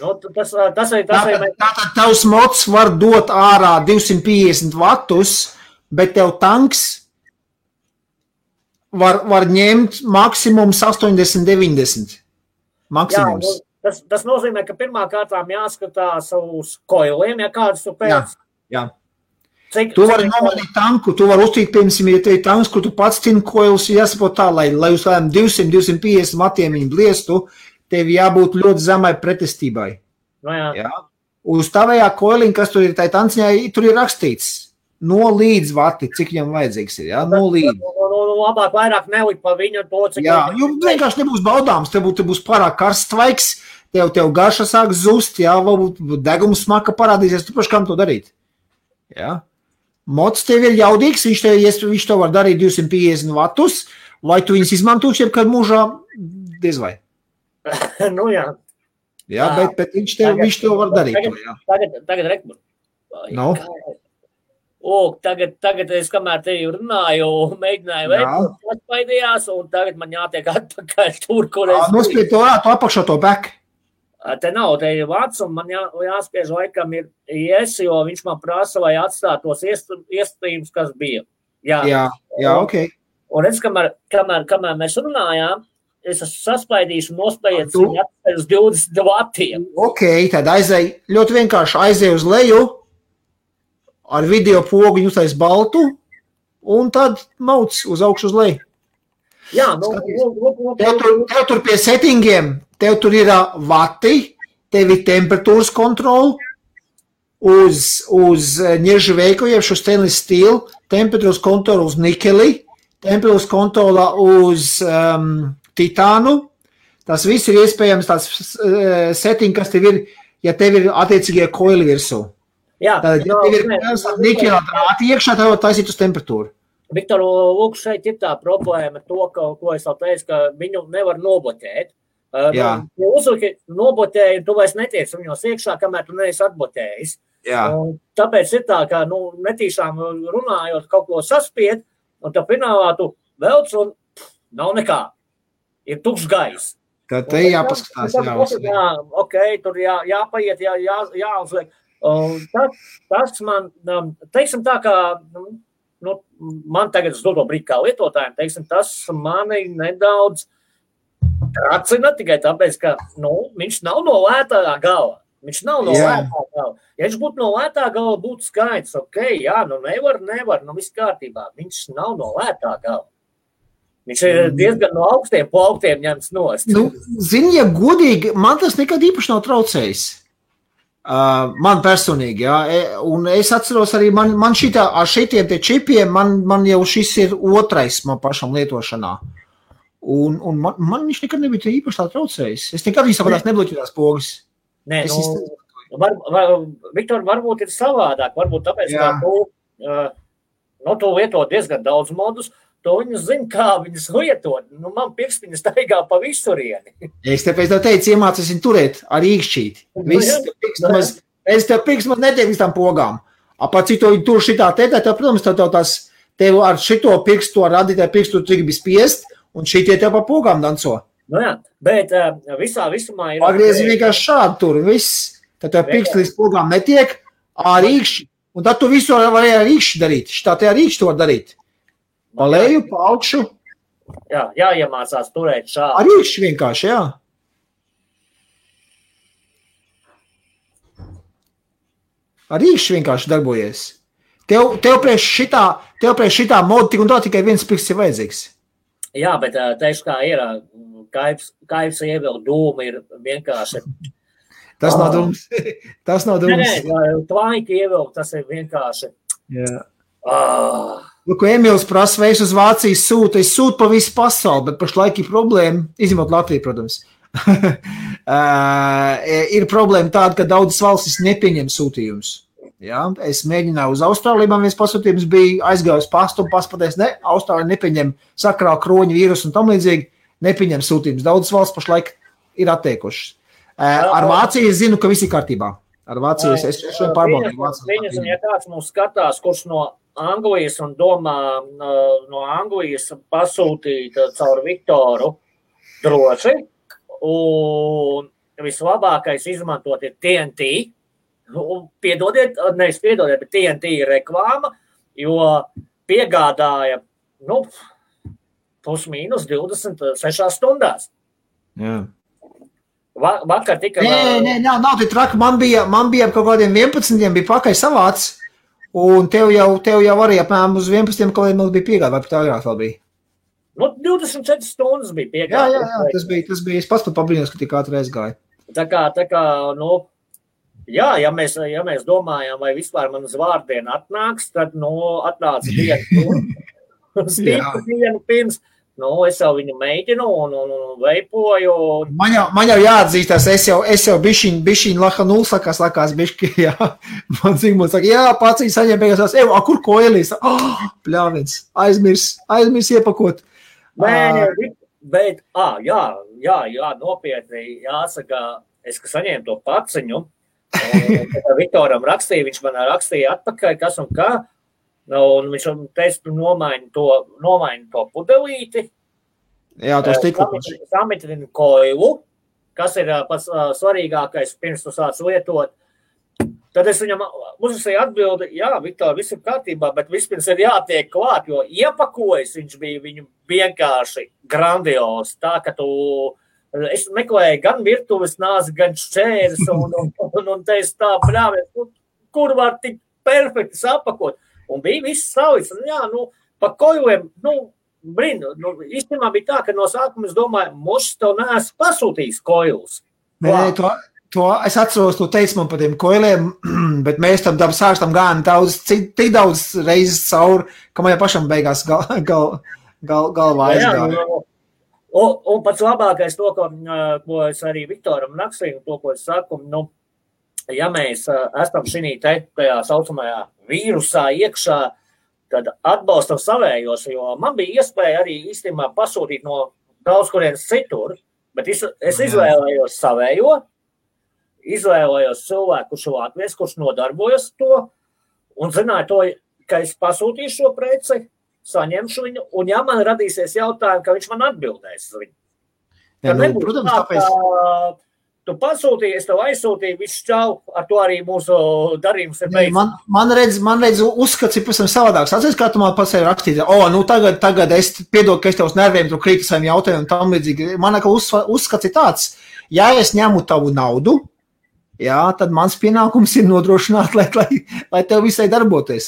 Nu, tas, tas tas, kas tātad tavs mots var dot ārā 250 vatus, bet tev tanks var, var ņemt maksimums 80, 90. Maksimums. Jā, nu, tas, tas nozīmē, ka pirmā kārtā jāskatās uz koiliem, ja kāds tu pēc. Jā, jā. Cik, tu vari nomainīt tanku, tu vari uztīt, piemēram, ja te ir tanks, kur tu pats tini koilus, jāsaprot tā, lai, lai uz kādiem 200, 250 matiem viņi bliestu, tev jābūt ļoti zemai pretestībai. No jā. Jā. Uz tavējā koiliņa, kas tur ir tai tanciņā, tur ir rakstīts. No līdz vati, cik viņam vajadzīgs ir. Jā, no līdz. No, no, no, labāk vairāk nelikt pa viņu to, cik. Jā, jo vienkārši nebūs baudāms, te būs, te būs pārāk karsts tvaiks, tev, tev garša sāk zust, jā, varbūt degums smaka parādīsies, tu paši kam to darīt. Jā. Mots tev ir jaudīgs, viņš tev, viņš to var darīt 250 vatus, Vai tu viņus izmantosi jebkad mūžā? Diez vai. nu, jā. Jā, bet, bet viņš, tev, tagad, viņš to var darīt. Tagad, to, jā. tagad, tagad rekmu. No. O, tagad, tagad es kamēr te runāju, mēģināju veikt, atpaidījās, un tagad man jātiek atpakaļ tur, kur es. Nospied to, tu apakšā to back. Te nav, te ir vārds, un man jā, jāspiež laikam ir ies, jo viņš man prasa, lai atstāt tos iespējums, kas bija. Jā, jā, jā ok. Un es, kamēr, kamēr, kamēr mēs runājām, es esmu saspaidījis un nospējies viņu uz 20 vatiem. Ok, tad aizēj, ļoti vienkārši aizēj uz leju, ar video pogu uztais baltu, un tad mauc uz augšu uz leju. Jā, nu, nu, nu, tev, tur, tev tur pie settingiem, tev tur ir vati, tev ir temperatūras kontrola, uz, uz ņežu veiku, jeb šo stainless steel, temperatūras kontrola uz nikeli, temperatūras kontrola uz um, titānu. Tas viss ir iespējams tāds uh, setting, kas tev ir, ja tev ir attiecīgie koili virsū. Jā, Tad, ja tev ir nikela drāti iekšā, tad taisīt uz temperatūru. Viktor, lūk, šeit ir tā problēma, to, ka, ko es jau teicu, ka viņu nevar nobloķēt. Jā. Ja uzliki nobloķēji, tu vairs netiec viņos iekšā, kamēr tu neesi atbloķējis. Jā. Tāpēc ir tā, ka, nu, netīšām runājot, kaut ko saspied, un tā finālā tu velc un pff, nav nekā ir tukšs gaiss. Tad te jāpaskatās, jāuzliek. Jā, ok, tur jā, jāpaiet, jā, jā, jāuzliek. Un tas, tas man, um, teiksim tā, kā, nu, man tagad uz doto brīdi kā lietotājiem, teiksim, tas mani nedaudz tracina tikai tāpēc, ka, nu, viņš nav no lētā gala. Viņš nav no jā. lētā gala. Ja viņš būtu no lētā gala, būtu skaidrs, ok, jā, nu nevar, nevar, nu viss kārtībā. Viņš nav no lētā gala. Viņš ir mm. diezgan no augstiem plauktiem ņemts nost. Nu, Zini, ja godīgi, man tas nekad īpaši nav traucējis. Uh, man personīgi, jā, e, un es atceros arī, man, man šitā, ar šitiem čipiem, man, man jau šis ir otrais man pašam lietošanā. Un, un man, man viņš nekad nebija īpaši tā traucējis. Es nekad viņus tāpēc nebloķēju tās pogas. Nē, es nu, var, var, Viktor, varbūt ir savādāk, varbūt tāpēc, Jā. ka tu, uh, nu, tu lieto diezgan daudz modus, To viņi zina, kā viņas lietot. Nu, man pirkstiņas staigā pa visurieni. es tāpēc tev teicu, iemācīsim viņu turēt ar īkšķīti. Viss, maz, es tev pirkstu maz netieku uz tām pogām. Apā citu viņi tur šitā tētā, tev, protams, tev, tev tās, tev ar šito pirkstu, ar radītāju pirkstu tu gribi spiest, un šitie tev pa pogām danco. Nu jā, bet uh, visā visumā ir. Pagriezi vienkārši šādi tur, viss. Tad tev pirkstu līdz pogām netiek, ar īkšķi. Un tad tu visu vari ar īkšķi darīt. Šitā te ar īkšķi to var darīt. Pa leju, pa augšu. Jā, jāiemācās turēt šādu. Arī viņš vienkārši, jā. Arī viņš vienkārši darbojas. Tev, tev priekš šitā, tev priekš šitā moda tik un tā tikai viens pirksts ir vajadzīgs. Jā, bet teikšu, kā ir, kaifs, kaifs ievilkt dūmu ir vienkārši. Tas nav dūms. Tas nav dūms. Nē, nē, tvaiki ievilkt, tas ir vienkārši. Jā. Oh. Nu, ko Emīls prasa, vai es uz Vācijas sūtu, es sūtu pa visu pasauli, bet pašlaik ir problēma, izņemot Latviju, protams. uh, ir problēma tāda, ka daudzas valstis nepieņem sūtījumus. Ja? Es mēģināju uz Austrāliju, man viens pasūtījums bija aizgājis pastu un paspatējis, ne, Austrālija nepieņem sakrā kroņu vīrusu un tam līdzīgi, nepieņem sūtījumus. Daudzas valsts pašlaik ir atteikušas. Ar Vāciju es zinu, ka viss ir kārtībā. Ar Vāciju es, es šodien pārbaudīju. Viņas, ja kāds mums skatās, kurš no Anglijas un domā no Anglijas pasūtīt caur Viktoru droši. Un vislabākais izmantot ir TNT. Nu, piedodiet, nevis piedodiet, bet TNT ir reklāma, jo piegādāja nu, plus mīnus 26 stundās. Jā. Va, vakar tika. Nē, nē, nav, nav tik traki. Man bija, man bija kaut kādiem 11, bija pakaļ savāds. Un tev jau, tev jau arī apmēram uz 11 kolēģiem bija piegāde, vai pat agrāk vēl bija? Nu, 24 stundas bija piegāde. Jā, jā, jā, tas bija, tas bija, es pats pat pabrīnījos, ka tik ātri aizgāja. Tā kā, tā kā, nu, jā, ja mēs, ja mēs domājam, vai vispār man uz vārdienu atnāks, tad, nu, atnāca dienu, stipri dienu pirms, Nu, es jau viņu mēģinu un, un, un veipoju. Un... Man, jau, man jau jāatzīstās, es jau, es jau bišķiņ, bišķiņ laka nulsakās, lakās bišķi, jā. Man Zigmunds saka, jā, pats viņa saņem beigās, ej, a, kur koelīs? Oh, pļāvins, aizmirs, aizmirs iepakot. Nē, bet, ah, jā, jā, jā, nopietni jāsaka, es saņēmu to paciņu. Viktoram rakstīja, viņš man rakstīja atpakaļ, kas un kā. Un viņš teica, tu nomaini to, nomaini to pudelīti. Jā, tas tika. Samitrini koilu, kas ir pats svarīgākais, pirms tu sāc lietot. Tad es viņam uzrakstīju atbildi, jā, Viktor, viss ir kārtībā, bet vispirms ir jātiek klāt, jo iepakojas viņš bija viņu vienkārši grandios. Tā, ka tu, es meklēju gan virtuves nāzi, gan šķērs, un, un, un, un teicu tā, brāvi, nu, kur var tik perfekti sapakot. Un bija viss savs, un jā, nu, pa koļiem, nu, brīnu, nu, īstenībā bija tā, ka no sākuma es domāju, mums to neesmu pasūtījis koļus. Nē, to, To es atceros, tu teici man par tiem koiliem, bet mēs tam dabas sākstam gājām daudz, tik daudz reizes cauri, ka man jau pašam beigās gal, gal, gal, galvā aizgāja. Nu, un, un pats labākais to, ko, ko es arī Viktoram rakstīju, to, ko es saku, nu, ja mēs esam šī tajā saucamajā vīrusā iekšā, tad atbalstam savējos, jo man bija iespēja arī īstenībā pasūtīt no daudz kurienes citur, bet es, es izvēlējos savējo, izvēlējos cilvēku, kurš Latvijas, kurš nodarbojas to, un zināju to, ka es pasūtīšu šo preci, saņemšu viņu, un ja man radīsies jautājumi, ka viņš man atbildēs uz viņu. Ja, nu, protams, tā, tāpēc. Tā, Tu pasūtīji, es tev aizsūtīju, viss čau, ar to arī mūsu darījums ir beidzies. Man, man redz, man redz, uzskats ir pavisam savādāks. Atceries, kā tu man pats vari rakstīt, o, nu tagad, tagad es piedodu, ka es tev uz nerviem tur krītu saviem jautājumiem un tam līdzīgi. Man, ka uz, uzskats ir tāds, ja es ņemu tavu naudu, jā, tad mans pienākums ir nodrošināt, lai, lai, lai tev visai darbotos.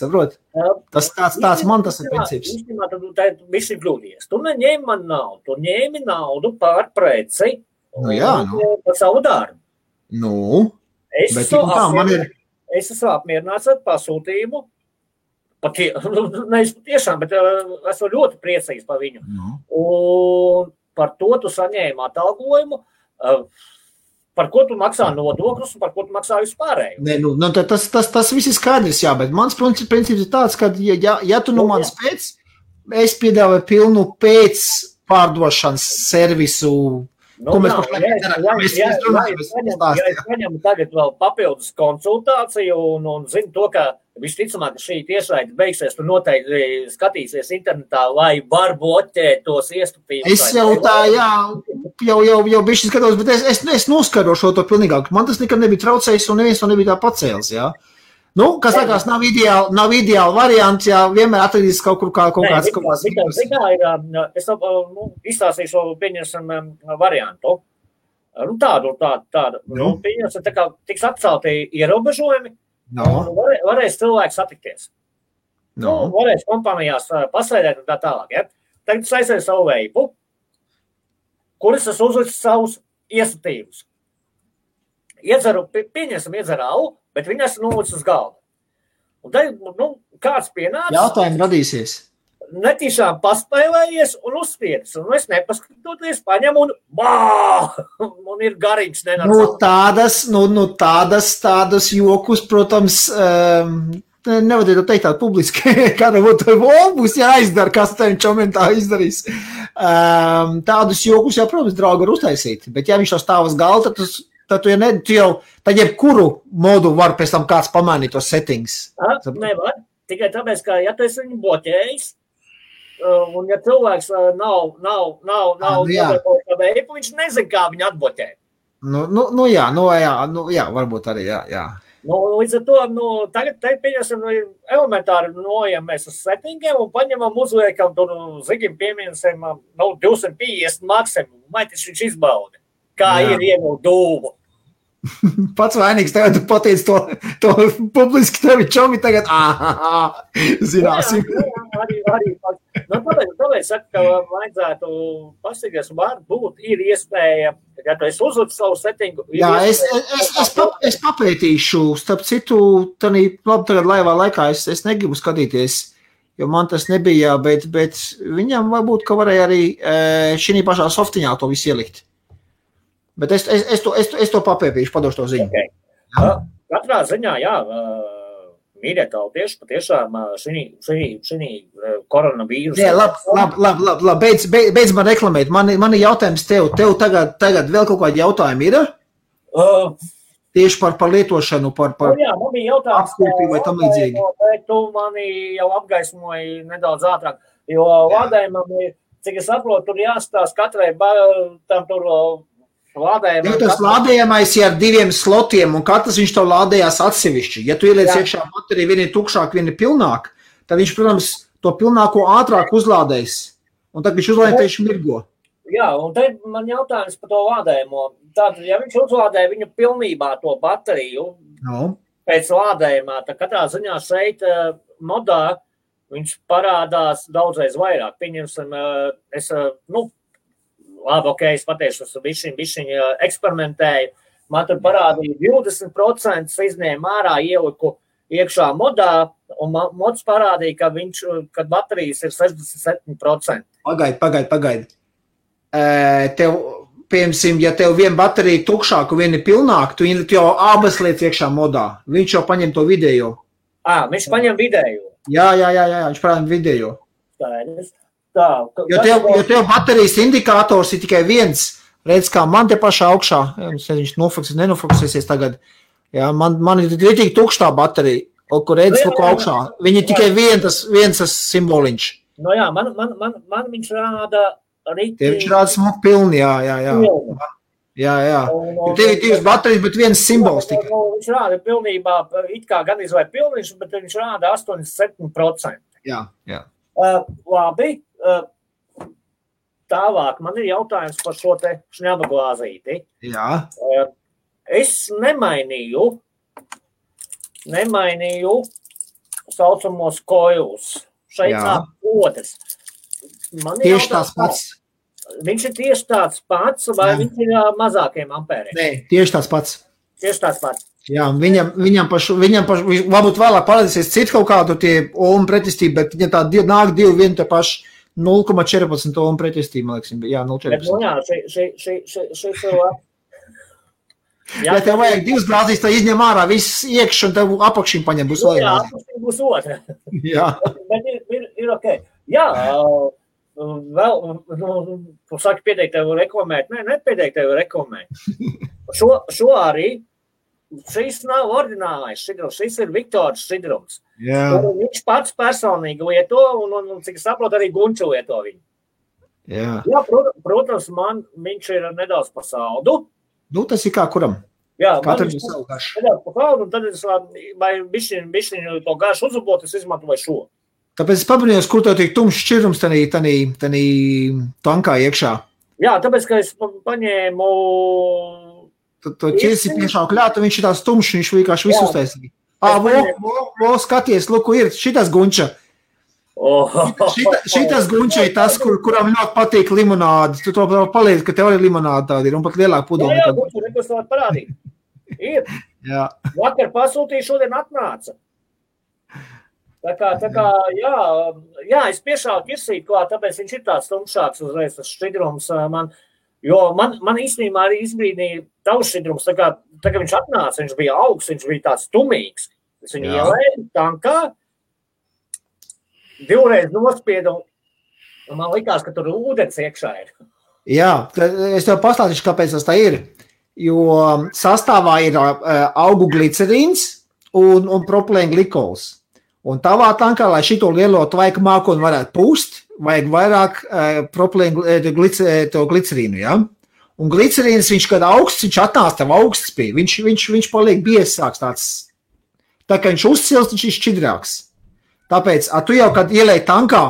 Tas tāds, tāds man tas ir princips. Īstenībā tā viss ir kļūdījies. Tu neņēmi man naudu, tu ņēmi naudu pār preci. Nu, jā, nu. Par savu darbu. Nu, es, bet, esmu tā, man ir. Es esmu apmierināts ar pasūtījumu. Patie, ne, es tiešām, bet uh, esmu ļoti priecīgs par viņu. Nu. Un par to tu saņēmi atalgojumu. Uh, par ko tu maksā nodokļus un par ko tu maksā vispārējo. Nē, nu, nu, tas, tas, tas viss ir skaidrs, jā, bet mans princips ir tāds, ka, ja, ja, ja tu no nu manis pēc, es piedāvāju pilnu pēc pārdošanas servisu Nu, ko mēs pašlaik ja, ja, ja tagad vēl papildus konsultāciju un, un zinu to, ka visticamāk šī tiešraide beigsies, tu noteikti skatīsies internetā, lai var bloķēt tos iestupījumus. Es jau tā, jā, jau, jau, jau bišķi skatos, bet es, es, es noskarošu to pilnīgāk. Man tas nekad nebija traucējis un neviens to nebija tā pacēlis, jā. Nu, kas liekas, nav ideāli, nav ideāli variants, ja vienmēr atradīs kaut kur kā, kaut kāds. Kaut kāds kā ir, es to, nu, izstāstīšu, pieņemsim, variantu. Nu, tādu, tādu, tādu. Nu, nu pieņemsim, tā kā tiks atcelti ierobežojumi, no. var, varēs cilvēki satikties. No. Nu, varēs kompānijās pasēdēt un tā tālāk. Ja? Tagad es aizēju savu veipu, kuras es uzliku savus iesatījumus. Iedzeru, pieņemsim, iedzeru alu, bet viņi esmu nolicis uz galda. Un tad nu, kāds pienāca. Jautājumi radīsies. Netīšām paspēlējies un uzspiedis. Un es nepaskatoties, paņemu un bā! Un ir garīgs. Nu, tādas, nu, nu, tādas, tādas jokus, protams, um, nevajadzētu teikt tādu publiski, kāda būtu būs jāizdara, kas tam čomiem tā izdarīs. Um, tādus jokus jau, protams, draugi var uztaisīt, bet ja viņš to stāv uz galda, tad tas tad tu, ja ne, tu jau, tad jebkuru modu var pēc tam kāds pamainīt tos settings. A, nevar, tikai tāpēc, ka, ja tu esi viņu bloķējis, uh, un ja cilvēks uh, nav, nav, nav, nav, nu veipu, viņš nezin, kā viņu atbloķēt. Nu, nu, nu jā, nu jā, nu jā, varbūt arī, jā, jā. Nu, līdz ar to, nu, tagad, te, pieņemsim, nu, elementāri nojam mēs uz settingiem un paņemam uzliekam tur zigim piemiesim, nu, 250 maksimumu, vai tas viņš izbauda kā Jā. ir ievilkt dūmu. Pats vainīgs tagad pateic to, to publiski tevi čomi tagad, ah, zināsim. Jā, jā, arī, arī, nu, tāpēc, tāpēc saku, ka vajadzētu pasīties, var būt, ir iespēja, ja tu esi uzlicis savu settingu. Jā, es, es, es, es, pa, es papētīšu, starp citu, tanī, labi, tagad laivā laikā es, es negribu skatīties, jo man tas nebija, bet, bet viņam varbūt, ka varēja arī šī pašā softiņā to visu ielikt. Bet es, es, es, to, es, es to papētīšu, padošu to ziņu. Okay. Ja? Katrā ziņā, jā, mīļie tautieši, patiešām šī koronavīrusa. Jā, labi, labi, labi, labi, labi. Beidz, beidz, beidz man reklamēt. Man, man ir jautājums tev. Tev tagad, tagad vēl kaut kādi jautājumi ir? Uh, Tieši par, par lietošanu, par, par nu, jā, man bija jautājums, apkopību vai tam līdzīgi. Bet tu mani jau apgaismoji nedaudz ātrāk, jo lādējumam ir, cik es saprotu, tur jāstāsta katrai tam tur lādējumam. Ja tas lādējamais ir ar diviem slotiem, un katrs viņš to lādējās atsevišķi. Ja tu ieliec jā. iekšā bateriju, viena ir tukšāk, viena ir pilnāk, tad viņš, protams, to pilnāko ātrāk uzlādēs. Un tad viņš uzlādē tieši mirgo. Jā, un te man jautājums par to lādējumu. Tātad, ja viņš uzlādē viņu pilnībā to bateriju no. pēc lādējumā, tad katrā ziņā šeit uh, modā viņš parādās daudzreiz vairāk. Pieņemsim, uh, es, uh, nu, labi, ok, es patiešu, es bišķiņ, bišķiņ eksperimentēju. Man tur parādīja 20% izņēmu ārā, ieliku iekšā modā, un mods parādīja, ka, viņš, ka baterijas ir 67%. Pagaidi, pagaidi, pagaidi tev, piemēram, ja tev viena baterija ir tukšāka, viena ir pilnāka, tu jau abas lietas iekšā modā. Viņš jau paņem to video. À, viņš paņem video. Jā, jā, jā, jā viņš paņem video. Tā, tā, jo, tev, jo tev baterijas indikators ir tikai viens. Redz, kā man te pašā augšā, ja viņš nofokusēs, nenofokusēsies tagad. Jā, man, man ir tikai tukšā baterija, kur redz, ko augšā. Viņa ir tikai viens viens tas simboliņš. No jā, man, man, man, man viņš rāda Tie viņš rāda smuku pilni, jā, jā, jā. Pilni. Jā, jā. Un, tev ir divas baterijas, bet viens simbols tikai. Nu, viņš rāda pilnībā, it kā gan izvēl pilniņš, bet viņš rāda 87%. Jā, jā. Uh, labi. Tālāk man ir jautājums par šo te šņaba glāzīti. Jā. Es nemainīju, nemainīju saucamos koilus. Šeit nāk otrs. Man tieši tās pats. Viņš ir tieši tāds pats, vai Jā. viņš ir mazākiem ampēriem? Nē, tieši tāds pats. Tieši tāds pats. Jā, viņam, viņam pašu, viņam pašu, varbūt vēlāk parādīsies citu kaut kādu tie omu pretestību, bet viņa tā nāk divi vieni te paši 0,14 omu pretestību, man liekas, jā, 0,14. Bet, nu jā, šī, šī, šī, šī, šī cilvēka. Jā, ja tev vajag divas glāzes, tad izņem ārā viss iekšā, un tev apakšņi paņem būs otrā. Jā, apakšņi būs otrā. jā. bet ir, ir, ir ok. Jā, vēl, nu, tu saki, pieteikt tev reklamēt. Nē, nepieteikt tev reklamēt. Šo, šo arī. Šis nav ordinālais šķidrums, šis ir Viktors šķidrums. Viņš pats personīgi lieto, un, un, un cik saprotu, arī Gunču lieto viņu. Jā. Jā, protams, protams, man viņš ir nedaudz pa saldu. Nu, tas ir kā kuram. Jā, Katram ir savu garšu. Nedaudz pa saldu, un tad es, vai bišķiņ, bišķiņ to garšu uzlabot, es izmantoju šo. Tāpēc es pamanīju, kur tev tik tumšs šķirums tādā, tādā, tādā tankā iekšā. Jā, tāpēc, ka es paņēmu. Tad to ķēsi piešā klāt, viņš ir tāds tumšs, viņš vienkārši visu uztaisīja. Vo, vo, vo, skaties, lūk, ir šitas gunča. Oh. Šita, šitas gunča ir tas, kur, kuram ļoti patīk limonāde. Tu to paliec, ka tev arī limonāde tāda ir un pat lielāka pudele. Jā, jā, gunča, nekas tev parādīt. Ir. jā. Vakar pasūtīju, šodien atnāca. Tā kā, tā kā jā, jā, es piešāvu kirsīt klāt, tāpēc viņš ir tāds tumšāks uzreiz, tas šķidrums man. Jo man, man īstenībā arī izbrīnīja tavs šķidrums, tā kā, tā kā viņš atnāca, viņš bija augsts, viņš bija tāds tumīgs. Es viņu ielēju tankā, divreiz nospiedu, un man likās, ka tur ūdens iekšā ir. Jā, es tev pastāstīšu, kāpēc tas tā ir. Jo sastāvā ir augu glicerīns un, un propilēna glikols. Un tavā tankā, lai šito lielo tvaika mākoni varētu pūst, vajag vairāk uh, propilēnu uh, glic, uh, glicerīnu. Ja? Un glicerīns, viņš kad augsts, viņš atnāca tev augsts pie, viņš, viņš, viņš paliek biesāks tāds. Tā kā viņš uzcils, viņš ir šķidrāks. Tāpēc, a, tu jau, kad ielēji tankā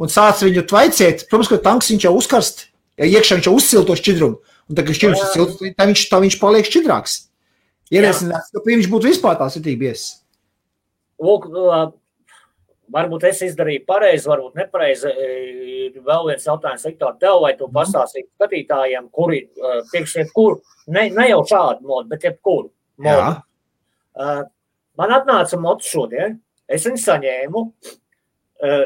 un sāc viņu tvaicēt, protams, ka tanks viņš jau uzkarst, ja iekšā viņš jau uzcil to šķidrumu, un tagad šķidrums ir tā viņš, tā viņš paliek šķidrāks. Ierēsināt, ka viņš būtu vispār tās itības lūk, nu, varbūt es izdarīju pareizi, varbūt nepareizi. Ir vēl viens jautājums, Viktor, tev, vai tu mhm. pastāstīji skatītājiem, kuri priekš jebkuru, ne, ne jau šādu modu, bet jebkuru modu. Uh, man atnāca mods šodien, es viņu saņēmu,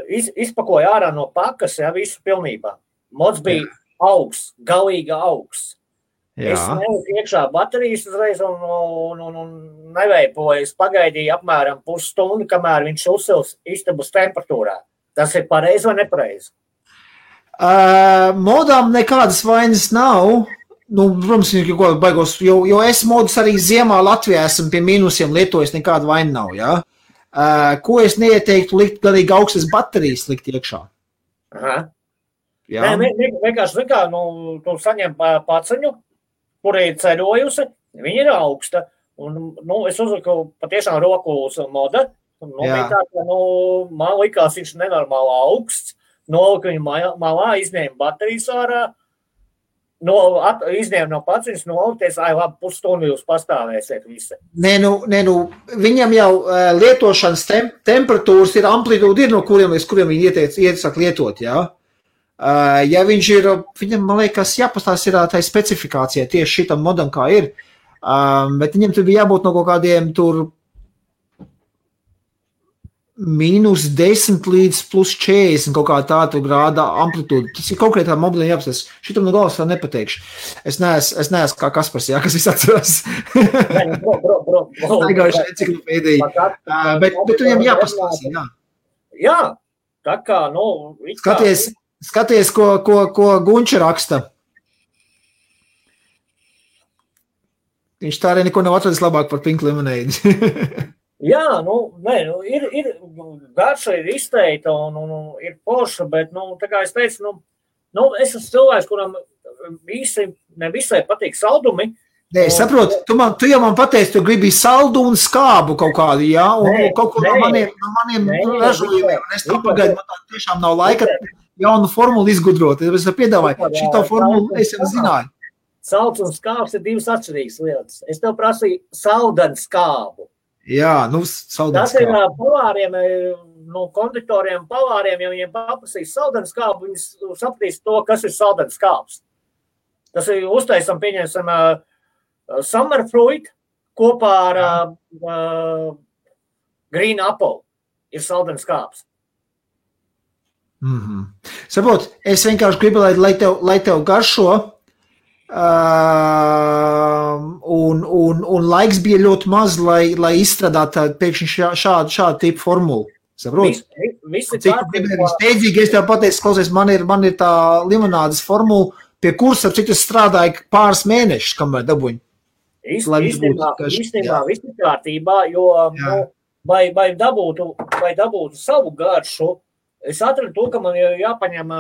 iz, izpakoju ārā no pakas, ja visu pilnībā. Mods bija augsts, galīgi augsts. Jā. Es neliku iekšā baterijas uzreiz un, un, un, un neveipoju. Es pagaidīju apmēram pusstundu, kamēr viņš uzsils istabas temperatūrā. Tas ir pareizi vai nepareizi? Uh, modām nekādas vainas nav. Nu, protams, ir kaut kāda baigos, jo, jo es modus arī ziemā Latvijā esmu pie mīnusiem lietojis, nekāda vaina nav. Ja? Uh, ko es neieteiktu likt galīgi augstas baterijas likt iekšā? Aha. Jā. Nē, vienkārši, vienkārši nu, tu saņem paciņu, kur ir ceļojusi, viņa ir augsta. Un, nu, es uzliku patiešām roku uz moda. Nu, tā, ka, nu, man likās, viņš ir nenormāli augsts. Noliku viņu malā, izņēmu baterijas ārā. No, at, izņēmu no paciņas, nolikties, ai, labi, pusstundu jūs pastāvēsiet visi. Nē, nu, nē, nu, viņam jau uh, lietošanas tem temperatūras ir amplitūda, ir no kuriem kuriem viņi ieteic, iesaka lietot, jā. Ja? Uh, ja viņš ir, viņam, man liekas, jāpastāsta ir tā specifikācija tieši šitam modam, kā ir. Um, bet viņam tur bija jābūt no kaut kādiem tur mīnus 10 līdz plus 40 kaut kā tāda grāda amplitūda. Tas ir konkrētā mobilā jāapstāsta. Šitam no galvas vēl nepateikšu. Es neesmu, es neesmu kā Kaspars, jā, kas es atceros. Staigājuši enciklopēdiju. Uh, bet, bet viņam jāpastāsta, jā. Jā, tā kā, nu, skaties. Kā, Skaties, ko, ko, ko Gunčs raksta. Viņš tā arī neko nav atradis labāk par Pink Lemonade. Jā, nu, nē, nu, ir, ir garša, ir izteikta un, un, un ir poša, bet, nu, tā kā es teicu, nu, nu es esmu cilvēks, kuram visi, ne visai patīk saldumi. Nē, es saprotu, tu, man, tu jau man pateici, tu gribi saldu un skābu kaut kādu, jā, un nē, kaut ko nē, no maniem, no maniem ražojumiem, un es tam pagaidu, man tā tiešām nav laika. Nē jaunu formulu izgudrot. Es piedāvāju, šito formulu es jau zināju. Sauc un skābs ir divas atšķirīgas lietas. Es tev prasīju saudenu skābu. Jā, nu, saudenu skābu. Tas ir pavāriem, no konditoriem pavāriem, ja viņiem paprasīs saudenu skābu, viņi sapratīs to, kas ir saudenu skābs. Tas ir uztaisam, pieņemsim, uh, summer fruit kopā ar uh, green apple ir saudenu skābs. Mm -hmm. Saprot, es vienkārši gribu, lai, lai, tev, lai tev garšo, uh, un, un, un laiks bija ļoti maz, lai, lai izstrādātu pēkšņi šā, šādu, šādu tipu formulu. Saprot? Steidzīgi es tev pateicu, klausies, man ir, man ir tā limonādes formula, pie kuras, ap cik es strādāju pāris mēnešus, kamēr dabūju. Īstenībā, viss ir kārtībā, jo, nu, vai, vai dabūtu, vai dabūtu savu garšu, es atradu to, ka man ir jāpaņem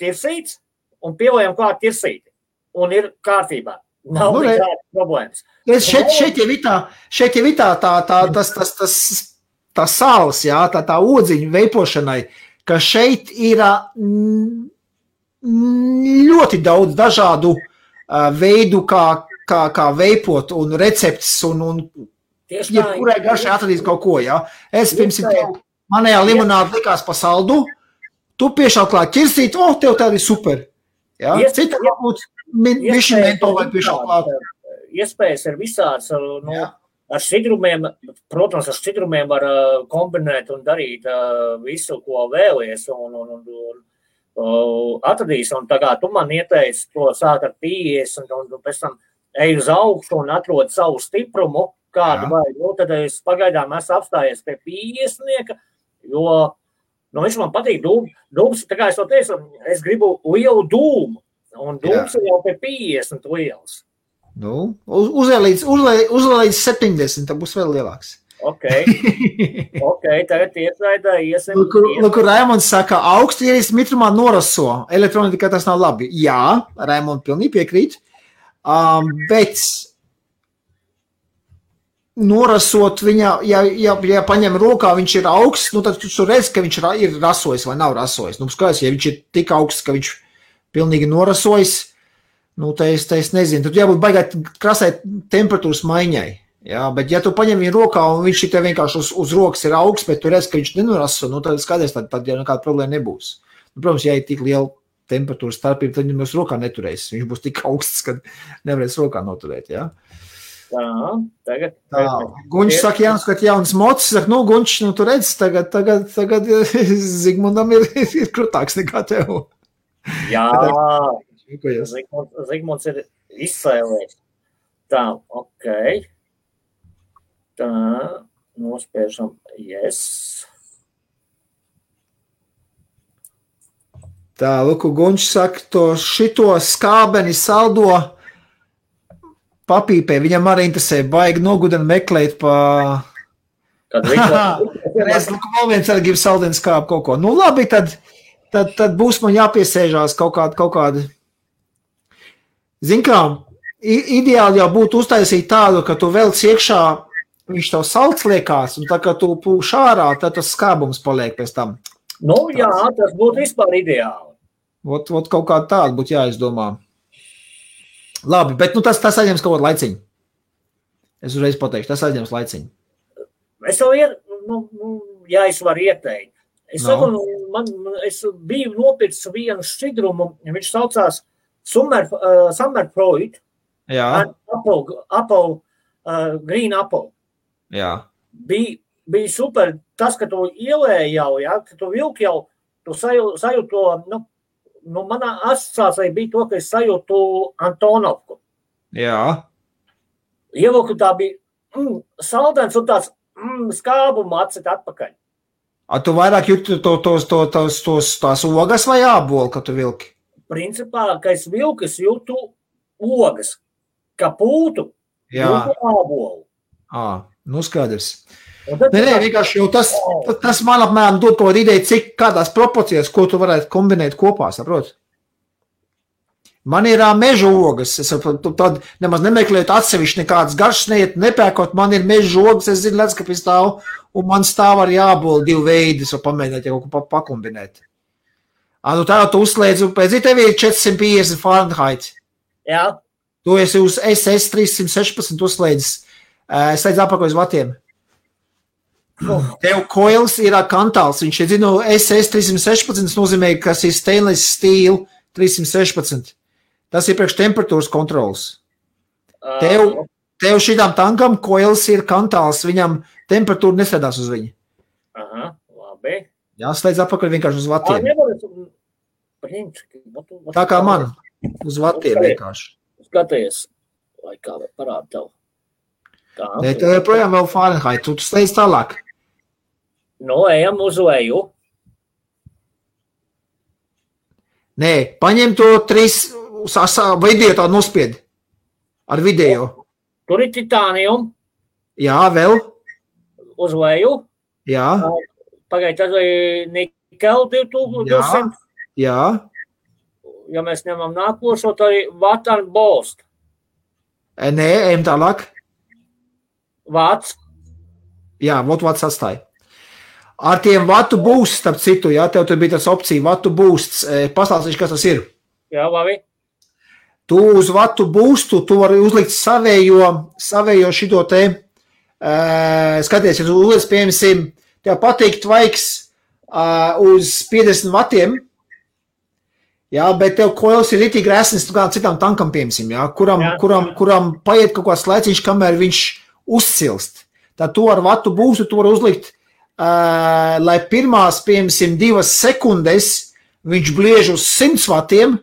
tirsīts un pielējam klāt tirsīti. Un ir kārtībā. Nav nu, nekādas problēmas. Es šeit, šeit jau ir tā, šeit jau ir tā, tā, tā, tas, tas, tas, tā sāls, jā, tā, tā odziņa veipošanai, ka šeit ir ļoti daudz dažādu veidu, kā, kā, kā veipot un recepts un, un jebkurai garšai atradīs kaut ko, jā. Es, piemēram, Manējā limonāde likās pa saldu, tu piešāv klāt ķirsīt, oh, tev tā ir super. Ja? Cita varbūt miši mentolu vai piešāv klāt. Iespējas ir visāds, nu, Jā. ar sidrumiem, protams, ar sidrumiem var uh, kombinēt un darīt uh, visu, ko vēlies un, un, un, un uh, atradīs. Un tā kā tu man ieteici to sākt ar 50 un, un pēc tam ej uz augšu un atrod savu stiprumu, kādu vajag, nu, tad es pagaidām esmu apstājies pie 50. Jo nu, viņš man patīk. Dūms, tā kā to teicu, es gribu lielu dūmu. Un dūms ir jau pie 50 liels. Nu, uzliek līdz 70, tad būs vēl lielāks. Ok, okay tagad tiešraidē iesim. Lūk, Raimonds saka, augstu ierīs mitrumā noraso. Elektronika tas nav labi. Jā, Raimonds pilnīgi piekrīt. Um, bet norasot viņa, ja, ja, ja paņem rokā, viņš ir augsts, nu, tad tu redz, ka viņš ir rasojis vai nav rasojis. Nu, skaidrs, ja viņš ir tik augsts, ka viņš pilnīgi norasojis, nu, te es, te es nezinu, tad jābūt baigāt krasai temperatūras maiņai. Jā, bet ja tu paņem viņu rokā un viņš ir vienkārši uz, uz rokas ir augsts, bet tu redz, ka viņš nenoraso, nu, tad skaidrs, tad, tad jau nekāda problēma nebūs. Nu, protams, ja ir tik liela temperatūras starpība, tad viņam uz rokā neturēs. Viņš būs tik augsts, ka nevarēs rokā noturēt. Jā. Ja? Tā, tagad. Tā. Gunčs saka, Jānis, ka jauns mocis, saka, nu, Gunčs, nu, tu redz, tagad, tagad, tagad Zigmundam ir, ir krutāks nekā tev. Jā, Zigmunds, Zigmunds ir, izsēlēt. Tā, ok. Tā, nospiežam yes. Tā, Luku Gunčs saka, to šito skābeni saldo papīpē. Viņam arī interesē, baigi nogudeni meklēt pa... Kad Reiz, Luku, vēl viens arī grib saldeni skābu kaut ko. Nu, labi, tad, tad, tad būs man jāpiesēžās kaut kāda, kaut kāda. Zin kā, ideāli jau būtu uztaisīt tādu, ka tu velc iekšā, viņš tev salds liekās, un tā kā tu pūš ārā, tad tas skābums paliek pēc tam. Nu, jā, tas būtu vispār ideāli. Ot, ot kaut kā tāda būtu jāizdomā. Labi, bet nu, tas, tas aizņems kaut kādu laiciņu. Es uzreiz pateikšu, tas aizņems laiciņu. Es jau ir, nu, nu, ja es varu ieteikt. Es, no. saku, man, es biju nopircis vienu šķidrumu, viņš saucās Summer, uh, Summer Freud. Jā. Apple, Apple uh, Green Apple. Jā. Bija, bija super tas, ka tu ielēji jau, ja, ka tu vilki jau, tu sajūti sajūt to, nu, nu, manā asociācijā bija to, ka es sajūtu Antonovku. Jā. Ievilku tā bija mm, saldens un tāds mm, skābumu atcīt atpakaļ. A tu vairāk jūti to, tos, to, tos, tos, tās ogas vai ābolu, kad tu vilki? Principā, ka es vilku, es jūtu ogas, kā pūtu, Jā. jūtu ābolu. Ā, nu skaidrs. Nē, nē, vienkārši jau tas, tas man apmēram dod kaut kādu ideju, cik kādās proporcijās, ko tu varētu kombinēt kopā, saprot? Man ir meža ogas, es tad nemaz nemeklēju atsevišķi nekādas garšas, neiet nepērkot, man ir meža ogas, es zinu, redz, ka pie stāv, un man stāv arī jābūt divi veidi, varu pamēģināt, ja kaut ko pakombinēt. À, nu tā tu uzslēdz, un pēc tev ir 450 Fahrenheit. Jā. Tu esi uz SS 316 uzslēdzis, apakaļ uz vatiem. Tev koils ir kantāls. Viņš ir zinu, SS 316 nozīmē, kas ir stainless steel 316. Tas ir priekš temperatūras kontrols. Tev, tev šīm tankam koils ir kantāls. Viņam temperatūra nesēdās uz viņa. Aha, labi. Jāslēdz apakaļ vienkārši uz vatiem. Tā kā man. Uz vatiem vienkārši. Skaties, vai kā parāda tev. Tā. Tev joprojām vēl Fahrenheit. Tu slēdz tālāk. Nu, ejam uz leju. Nē, paņem to trīs video tādu nospied ar video. Tur ir titānium. Jā, vēl. Uz leju. Jā. Pagaidiet, tas ir nikel 2200. Jā. Jā. Ja mēs ņemam nākošo, tad ir Vatan Bost. Nē, ejam tālāk. Vāts. Jā, vot vāts atstāja. Ar tiem vatu būs, starp citu, jā, tev tur bija tas opcija, vatu būsts. E, pastāstīšu, kas tas ir. Jā, labi. Tu uz vatu būstu, tu vari uzlikt savējo, savējo šito te, uh, skaties, ja tu uzliec, piemēram, tev patīk tvaiks uh, uz 50 vatiem, Jā, bet tev koils ir itī grēsnis kā citam tankam, piemēram, jā, kuram, jā. kuram, kuram paiet kaut kāds laiciņš, kamēr viņš uzsilst. Tad tu ar vatu būstu, tu vari uzlikt uh, lai pirmās, piemēram, divas sekundes viņš bliež uz 100 vatiem,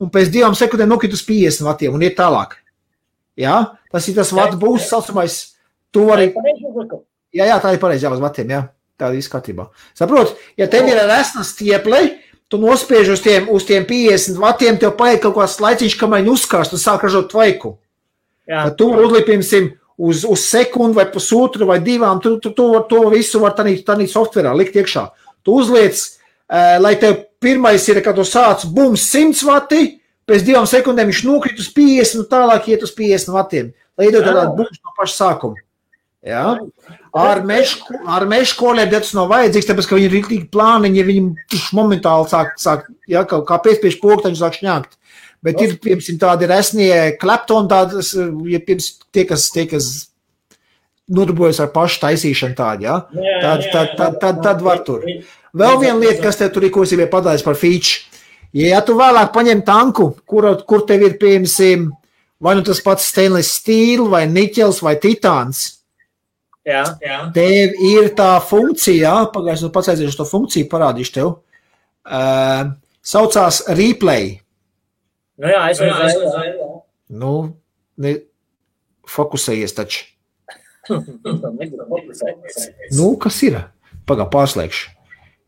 un pēc divām sekundēm nokrit uz 50 vatiem un iet tālāk. Ja? Tas ir tas vats būs saucamais. Tu vari. Jā, jā, tā ir pareizi, jā, uz vatiem, jā. Tā ir izskatībā. Saprot, ja tev ir resna stieple, tu nospiež uz tiem, uz tiem 50 vatiem, tev paiet kaut kāds laiciņš, kamēr viņi uzkārst un sāk ražot tvaiku. Jā. Tad tu uzlikt, piemēram, uz, uz sekundi vai pusotru vai divām. Tu, tu, tu to visu var tādā softverā likt iekšā. Tu uzliec, uh, lai tev pirmais ir, kad tu sāc bums 100 vati, pēc divām sekundēm viņš nokrīt uz 50 un tālāk iet uz 50 vatiem. Lai iedod tādu bums no paša sākuma. Ja? Ar mežu kolēģiem tas nav vajadzīgs, tāpēc, ka viņi ir rīktīgi plāniņi, viņi momentāli sāk, sāk ja, kā piespiež poktaņu sāk šņākt. Bet ir, piemēram, tādi resnie kleptoni, tādas, ja, piemēram, tie, kas, tie, kas nodarbojas ar pašu taisīšanu tādu, ja? tad, tad, tad, tad, tad var tur. Vēl viena lieta, kas te tur ir, ko es jau pateicu par feature. Ja tu vēlāk paņem tanku, kur, kur tev ir, piemēram, vai nu tas pats stainless steel, vai niķels, vai titāns, jā, jā. tev ir tā funkcija, pagājušajā nu pats aiziešu to funkciju, parādīšu tev, uh, saucās replay. Nu jā, es redzēju. Nu, ne, fokusējies taču. nu, kas ir? Pagā, pārslēgšu.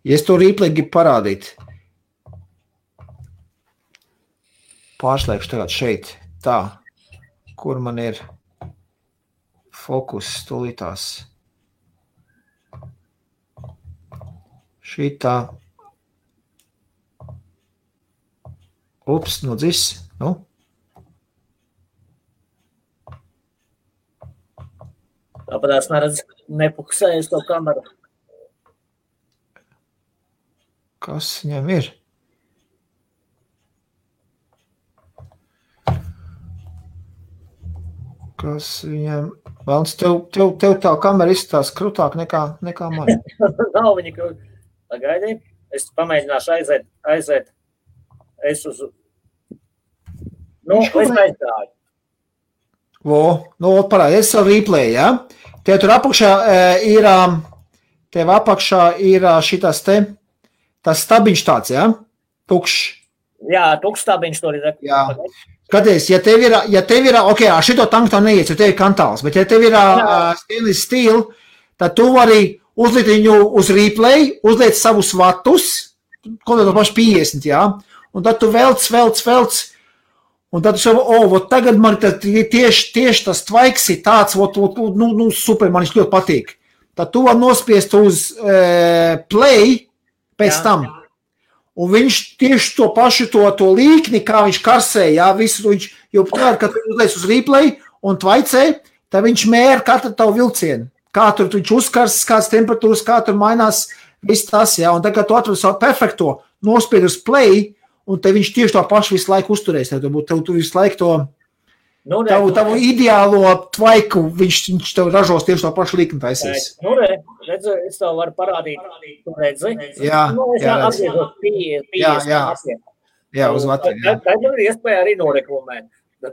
Ja es to rīplīgi parādīt, pārslēgšu tagad šeit, tā, kur man ir fokus stulītās. Šī tā. Ups, nu dzis, nu. Tāpēc es neredzu, nefokusēju to kameru. Kas viņam ir? Kas viņam Vēlams, tev, tev, tev tā kamera izskatās krūtāk nekā, nekā man. Nav viņa krūtāk. Pagaidi, es pamēģināšu aiziet, aiziet. Es uz. Nu, aizgāju. Vo, nu, parādi, es savu replay, ja? Tev tur apakšā e, ir, tev apakšā ir šitas te, tas stabiņš tāds, ja? Tukšs. Jā, tukšs stabiņš tur ir. Jā. Skaties, ja tev ir, ja tev ir, ok, šito tanku tā neiet, jo tev ir kantāls, bet ja tev ir uh, stainless steel, tad tu vari uzlikt viņu uz replay, uzlikt savus vatus, kaut kā to pašu 50, jā, un tad tu velc, velc, velc, un tad tu o, oh, tagad man tieši, tieši tas tvaiks ir tāds, ot, ot, nu, nu, super, man viņš ļoti patīk. Tad tu vari nospiest uz uh, play pēc jā, tam. Jā. Un viņš tieši to pašu, to, to līkni, kā viņš karsēja, jā, visu viņš, jo tad, kad viņš uzliek uz replay un tvaicē, tad viņš mēra katru tavu vilcienu kā tur viņš uzkars, kādas temperatūras, kā tur mainās. Viss tas, jā, un tagad tu atrod savu perfekto, nospied uz play, un te viņš tieši to pašu visu laiku uzturēs. Tev, tev, tu visu laiku to nu, re, tavu, tavu ideālo tvaiku, viņš, viņš tev ražos tieši to pašu likni taisīs. Nu, re, redz, es tev varu parādīt, tu redzi? Jā, nu, jā, jā, pie, pie, jā, jā. Jā, uz Latviju. Tā ir iespēja arī noreklamēt.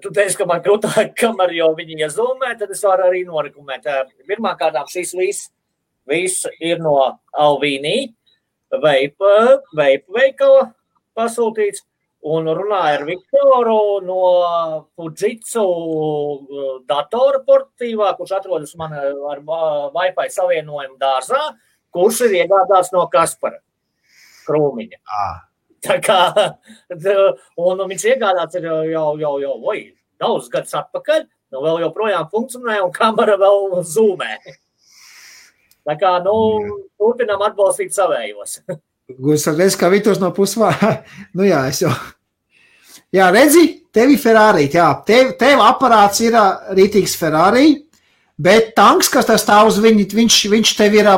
Tu teici, ka man grūtāk, kamēr jau viņi iezumē, tad es varu arī norekumēt. Pirmkārt, šis viss, viss ir no Alvīnī, veipa, veipa veikala pasūtīts. Un runāja ar Viktoru no Fujitsu datora portīvā, kurš atrodas man ar Wi-Fi savienojumu dārzā, kurš ir iegādāts no Kaspara krūmiņa. Ah. Tā kā, un viņš iegādāts jau, jau, jau, oi, daudz gadus atpakaļ, nu vēl joprojām funkcionē un kamera vēl zūmē. Tā kā, nu, turpinām atbalstīt savējos. Ar reizi, kā Vitos no pusvā. nu jā, es jau. Jā, redzi, tevi Ferrari, jā, tev, tev aparāts ir rītīgs Ferrari, bet tanks, kas tas stāv uz viņu, viņš, viņš tev ir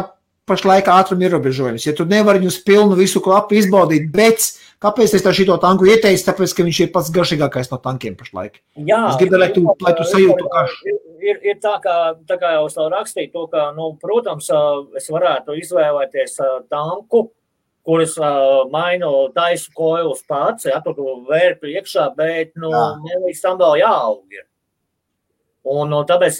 pašlaik ātruma ierobežojums. Ja tu nevari uz pilnu visu klapu izbaudīt, bet kāpēc es šo tanku ieteicu? Tāpēc, ka viņš ir pats garšīgākais no tankiem pašlaik. Jā, es gribēju, lai tu, lai tu sajūtu, ka. Ir, ir tā, kā, tā kā jau es tev rakstīju, to, ka, nu, protams, es varētu izvēlēties tanku, kuras uh, mainu taisu koilus pats, ja tu vērtu iekšā, bet, nu, man līdz tam vēl jāaug. Ir. Un, un tāpēc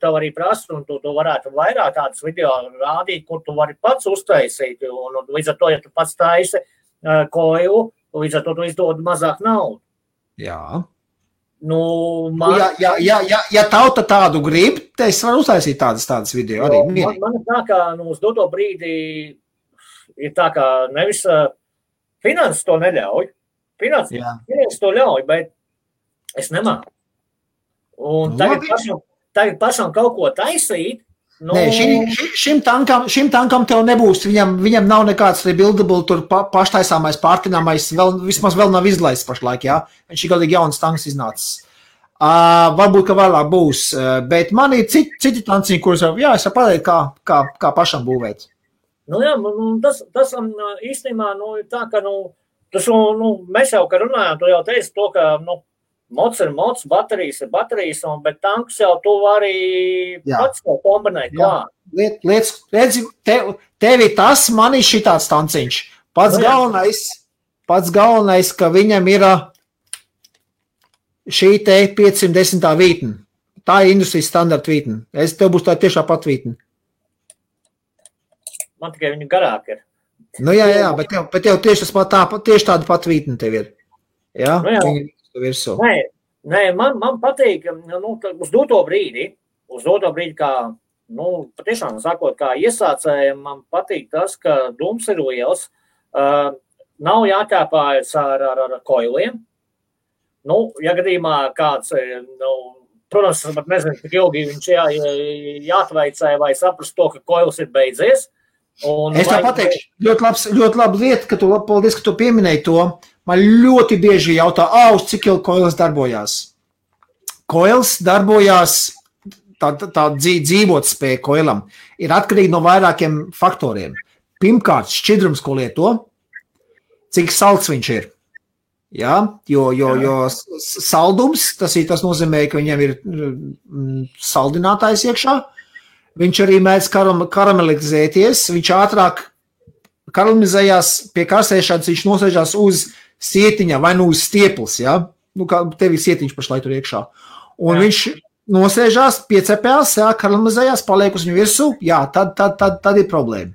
tev arī prasa, un tu, tu varētu vairāk tādus video rādīt, kur tu vari pats uztaisīt. Un, un līdz ar to, ja tu pats taisi uh, koju, līdz ar to tu izdod mazāk naudu. Jā. Nu, man... ja, ja, ja, ja, ja tauta tādu grib, tad es varu uztaisīt tādas, tādas video arī. Man, man ir tā, ka nu, uz doto brīdi ir tā, ka nevis uh, finanses to neļauj. Finanses, finanses to ļauj, bet es nemāku. Un tagad, pašam, tagad pašam kaut ko taisīt. Nu... Nē, šim, šim, tankam, šim tankam tev nebūs. Viņam, viņam nav nekāds rebuildable, tur pa, paštaisāmais, pārtināmais. Vēl, vismaz vēl nav izlaists pašlaik. Jā. Viņš ir galīgi jauns tanks iznācis. Uh, varbūt, ka vēlāk būs. Uh, bet man ir citi, citi tanciņi, kurus jau, jā, es varu pateikt, kā, kā, kā pašam būvēt. Nu, jā, nu, tas, tas īstenībā nu, ir tā, ka nu, tas, nu, mēs jau, runājām, tu jau teici to, ka nu, Mots ir mots, baterijas ir baterijas, un, bet tanks jau tu vari Jā. pats kombinēt. Liet, liec, redzi, tev, tev ir tas, man ir šitāds tanciņš. Pats nu galvenais, pats galvenais, ka viņam ir šī te 510. vītne. Tā ir industrijas standarta vītne. Es tev būs tā tiešā pat vītne. Man tikai viņa garāk ir. Nu jā, jā, bet tev, bet tev tieši, tā, tieši tāda pat vītne tev ir. Jā, nu jā. Viņa, virsū. Nē, Nē, man, man patīk, nu, uz doto brīdi, uz doto brīdi, kā, nu, patiešām sakot, kā iesācējiem, man patīk tas, ka dums ir liels, uh, nav jākāpājas ar, ar, ar koiliem. Nu, ja gadījumā kāds, nu, protams, pat nezinu, cik ilgi viņš jā, jāatveicē vai saprast to, ka koils ir beidzies. Un es tev pateikšu, ļoti, labs, ļoti laba lieta, ka tu, paldies, ka tu pieminēji to. Man ļoti bieži jautā, uz cik ilgi koils darbojās. Koils darbojās, tā, tā dzīvot spēja koilam ir atkarīga no vairākiem faktoriem. Pirmkārt, šķidrums, ko lieto, cik salds viņš ir. Ja? Jo, jo, jo saldums tas, ir, tas nozīmē, ka viņam ir mm, saldinātājs iekšā. Viņš arī mēdz karam, karamelizēties, viņš ātrāk karamelizējās pie karsēšanas, viņš nosēžās uz sietiņa vai nu uz stieples, ja? nu, kā tev ir sietiņš pašlaik tur iekšā. Un jā. viņš nosēžās, piecepās, jā, karamelizējās, paliek uz viņu virsū, jā, tad, tad, tad, tad ir problēma.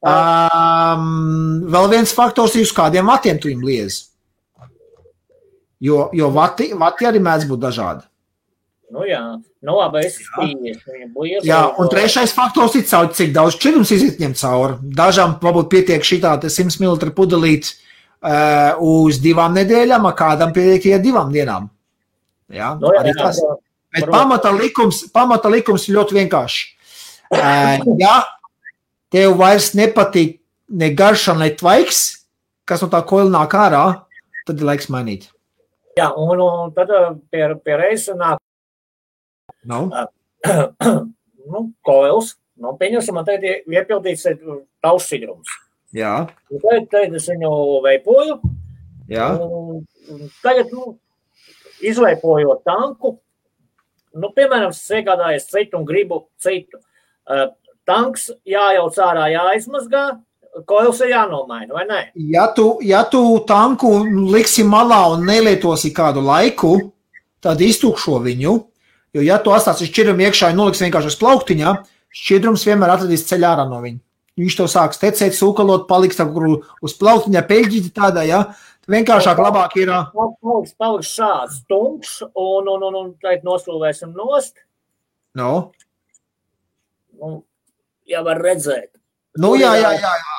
Um, vēl viens faktors ir, uz kādiem vatiem tu viņam liezi. Jo, jo vati, vati arī mēdz būt dažādi. Nu jā, nu labi, es esmu Jā, un trešais faktors ir, caur, cik daudz šķidrums iziet ņem cauri. Dažām varbūt pietiek šī tāda 100 ml pudelīte uh, uz divām nedēļām, a kādam pietiek tikai divām dienām. Ja? No, jā, jā, jā, Bet pamata likums, pamata likums ir ļoti vienkāršs. Uh, ja tev vairs nepatīk ne garša, ne tvaiks, kas no tā koila nāk ārā, tad ir laiks mainīt. Jā, un, un tad pie, pie reizes nāk no. nu, koils. Nu, pieņemsim, man tagad iepildīts tavs sidrums. Jā. Tad, tad es viņu veipoju. Jā. Tagad, nu, izveipojot tanku, nu, piemēram, iegādājies citu un gribu citu. Uh, tanks jājauc ārā, jāizmazgā, koils ir jānomaina, vai ne? Ja tu, ja tu tanku liksi malā un nelietosi kādu laiku, tad iztukšo viņu, jo ja tu atstāsi šķidrumu iekšā un noliksi vienkārši uz plauktiņā, šķidrums vienmēr atradīs ceļā ārā no viņa viņš to sāks tecēt, sūkalot, paliks uz plauktiņa peļģīti tādā, ja, vienkāršāk labāk ir. Paliks, paliks šāds tumšs, un, un, un, un tagad nosūvēsim nost. No. Nu, ja var redzēt. Nu, jā, jā, jā, jā.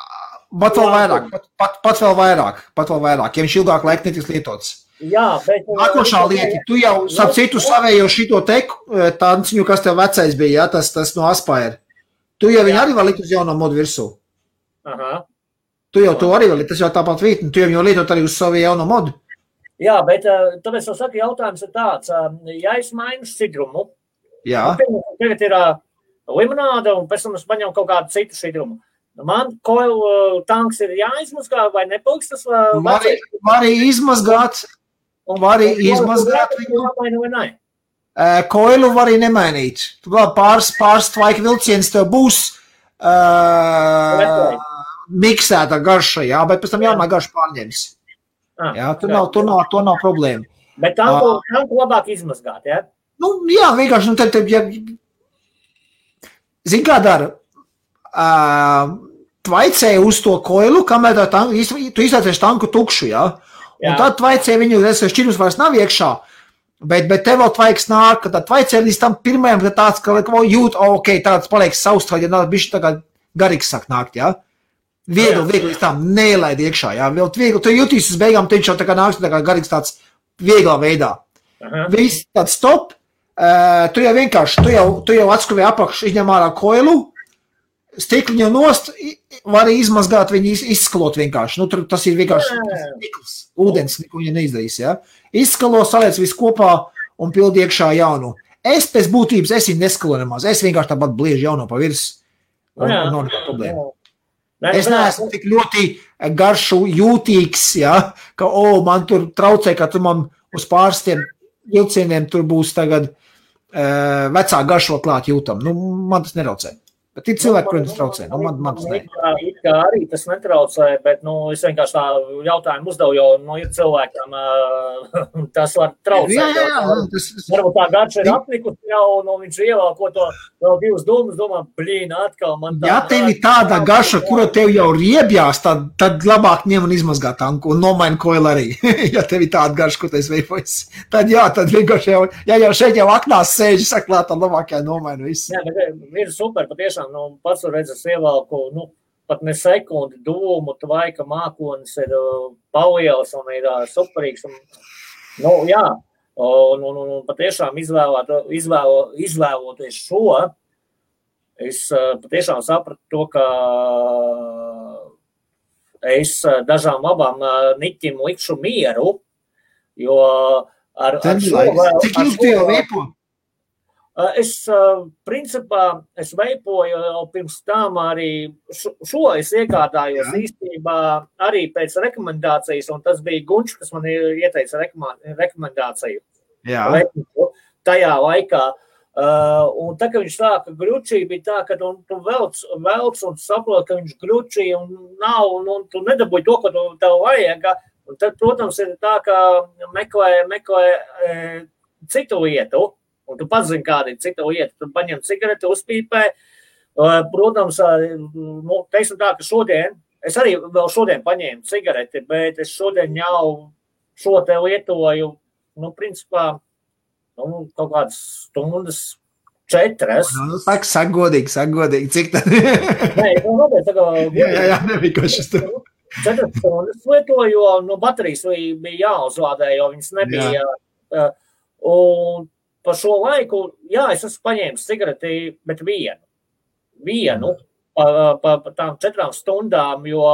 Pat vēl vairāk, pat, pat, pat vēl vairāk, pat vēl vairāk, ja viņš ilgāk laika netiks lietots. Jā, bet. Nākošā lieta, tu jau, sap citu, savējo šito teku, tanciņu, kas tev vecais bija, jā, tas, tas no Aspire. Tu jau viņu arī vari likt uz jauno modu virsū. Aha. Tu jau to arī vari, tas jau tāpat vītni, tu jau lietot arī uz savu jauno modu. Jā, bet eh, tāpēc es saku, jautājums ir tāds, eh, ja es mainu sidrumu, Jā. Nu, tagad ir uh, limonāde, un pēc tam es paņemu kaut kādu citu sidrumu. Man koilu uh, tanks ir jāizmazgā, vai nepaliks tas? Uh, var, var arī izmazgāt, un var arī izmazgāt viņu. Ne? Koilu var arī nemainīt. Pāris, pāris tvaika vilciens tev būs uh, miksēta garša, jā, bet pēc tam jāmāk garša pārņems. Ah, jā, tur nav, tur nav, tur nav problēma. Bet tanku, uh, tanku labāk izmazgāt, jā? Nu, jā, vienkārši, nu, tad, tad ja, zin kā dara, uh, tvaicēja uz to koilu, kamēr tā tanku, tu izlaicies tanku tukšu, jā, jā. Tad tvaicēja viņu, es šķirus vairs nav iekšā, Bet, bet tev vēl tvaiks nāk, ka tā tvaicē līdz tam pirmajam, ka tāds, ka vēl jūt, ok, tāds paliek vai ja bišķi tā kā garīgs sāk nākt, jā. Viegli, viegli līdz tam neielaid iekšā, jā. Vēl viegli, tu jutīs uz beigām, tu jau tā kā nāks, tā kā garīgs tāds vieglā veidā. Aha. Viss tāds stop, uh, tu jau vienkārši, tu jau, tu jau atskuvē apakšu, izņem ārā koilu, stikliņu nost, var arī izmazgāt viņu, izskalot vienkārši. Nu, tur tas ir vienkārši stikls, ūdens, neko neizdarīs. Ja? Izskalo, saliec visu kopā un pildi iekšā jaunu. Es pēc būtības es viņu neskaloju nemaz. Es vienkārši tāpat bliežu jauno pa virs. Un, un, un, un, problēma. Ne, es neesmu tik ļoti garšu jūtīgs, ja, ka, o, oh, man tur traucē, ka tu man uz pārstiem vilcieniem tur būs tagad uh, vecā garšo klāt jūtam. Nu, man tas neraucē. Bet ir cilvēki, kuriem tas traucē. Nu, man, man tas ne. It kā arī tas netraucē, bet nu, es vienkārši tā jautājumu uzdevu, jo nu, ir cilvēkiem tas var traucēt. Jā, jā, jā. Tas, varbūt tā garša ir apnikusi jau, nu, viņš ievēl to vēl divas domas, domā, blīn, atkal man tā. Ja tev ir tāda garša, kura tev jau riebjās, tad, tad labāk ņem un izmazgā tanku un nomaina koilu arī. ja tev ir tāda garša, ko tu esi veifojis, tad jā, tad vienkārši jau, ja jau šeit jau aknās sēž, saklāt, tad labāk jau nomaina visu. Jā, bet ir super, patiešām tiešām nu, pats redzes ievelku, nu, pat ne sekundi dūmu, vai ka mākonis ir uh, palielas un ir uh, superīgs. Un, nu, jā, un, un, un patiešām izvēlēt, izvēlo, izvēloties šo, es uh, patiešām sapratu to, ka es dažām abām niķim likšu mieru, jo ar, ar šo vēl... Cik tu jau veipo? Es, principā, es veipoju jau pirms tam arī šo es iegādājos Jā. īstenībā arī pēc rekomendācijas, un tas bija Gunčs, kas man ieteica rekomendāciju. Jā. Tajā laikā. Uh, un tā, kad viņš sāka gručī, bija tā, ka tu, tu velc, velc un saproti, ka viņš gručī un nav, un, un tu nedabūji to, ko tu tev vajag. Un tad, protams, ir tā, ka meklē, meklē e, citu lietu un tu pats zini, kāda ir cita lieta. Tu paņem cigareti, uzpīpē. Protams, nu, teiksim tā, ka šodien, es arī vēl šodien paņēmu cigareti, bet es šodien jau šo te lietoju, nu, principā, nu, kaut kādas stundas četras. Nu, saka, saka godīgi, saka godīgi, cik tā? Nē, nu, nopietni, tā kā... jā, jā, jā, nebija kaut šis tur. Četras stundas lietoju, jo, nu, baterijas bija jāuzlādē, jo viņas nebija. Jā. Un pa šo laiku, jā, es esmu paņēmis cigareti, bet vienu. Vienu pa, pa, pa tām četrām stundām, jo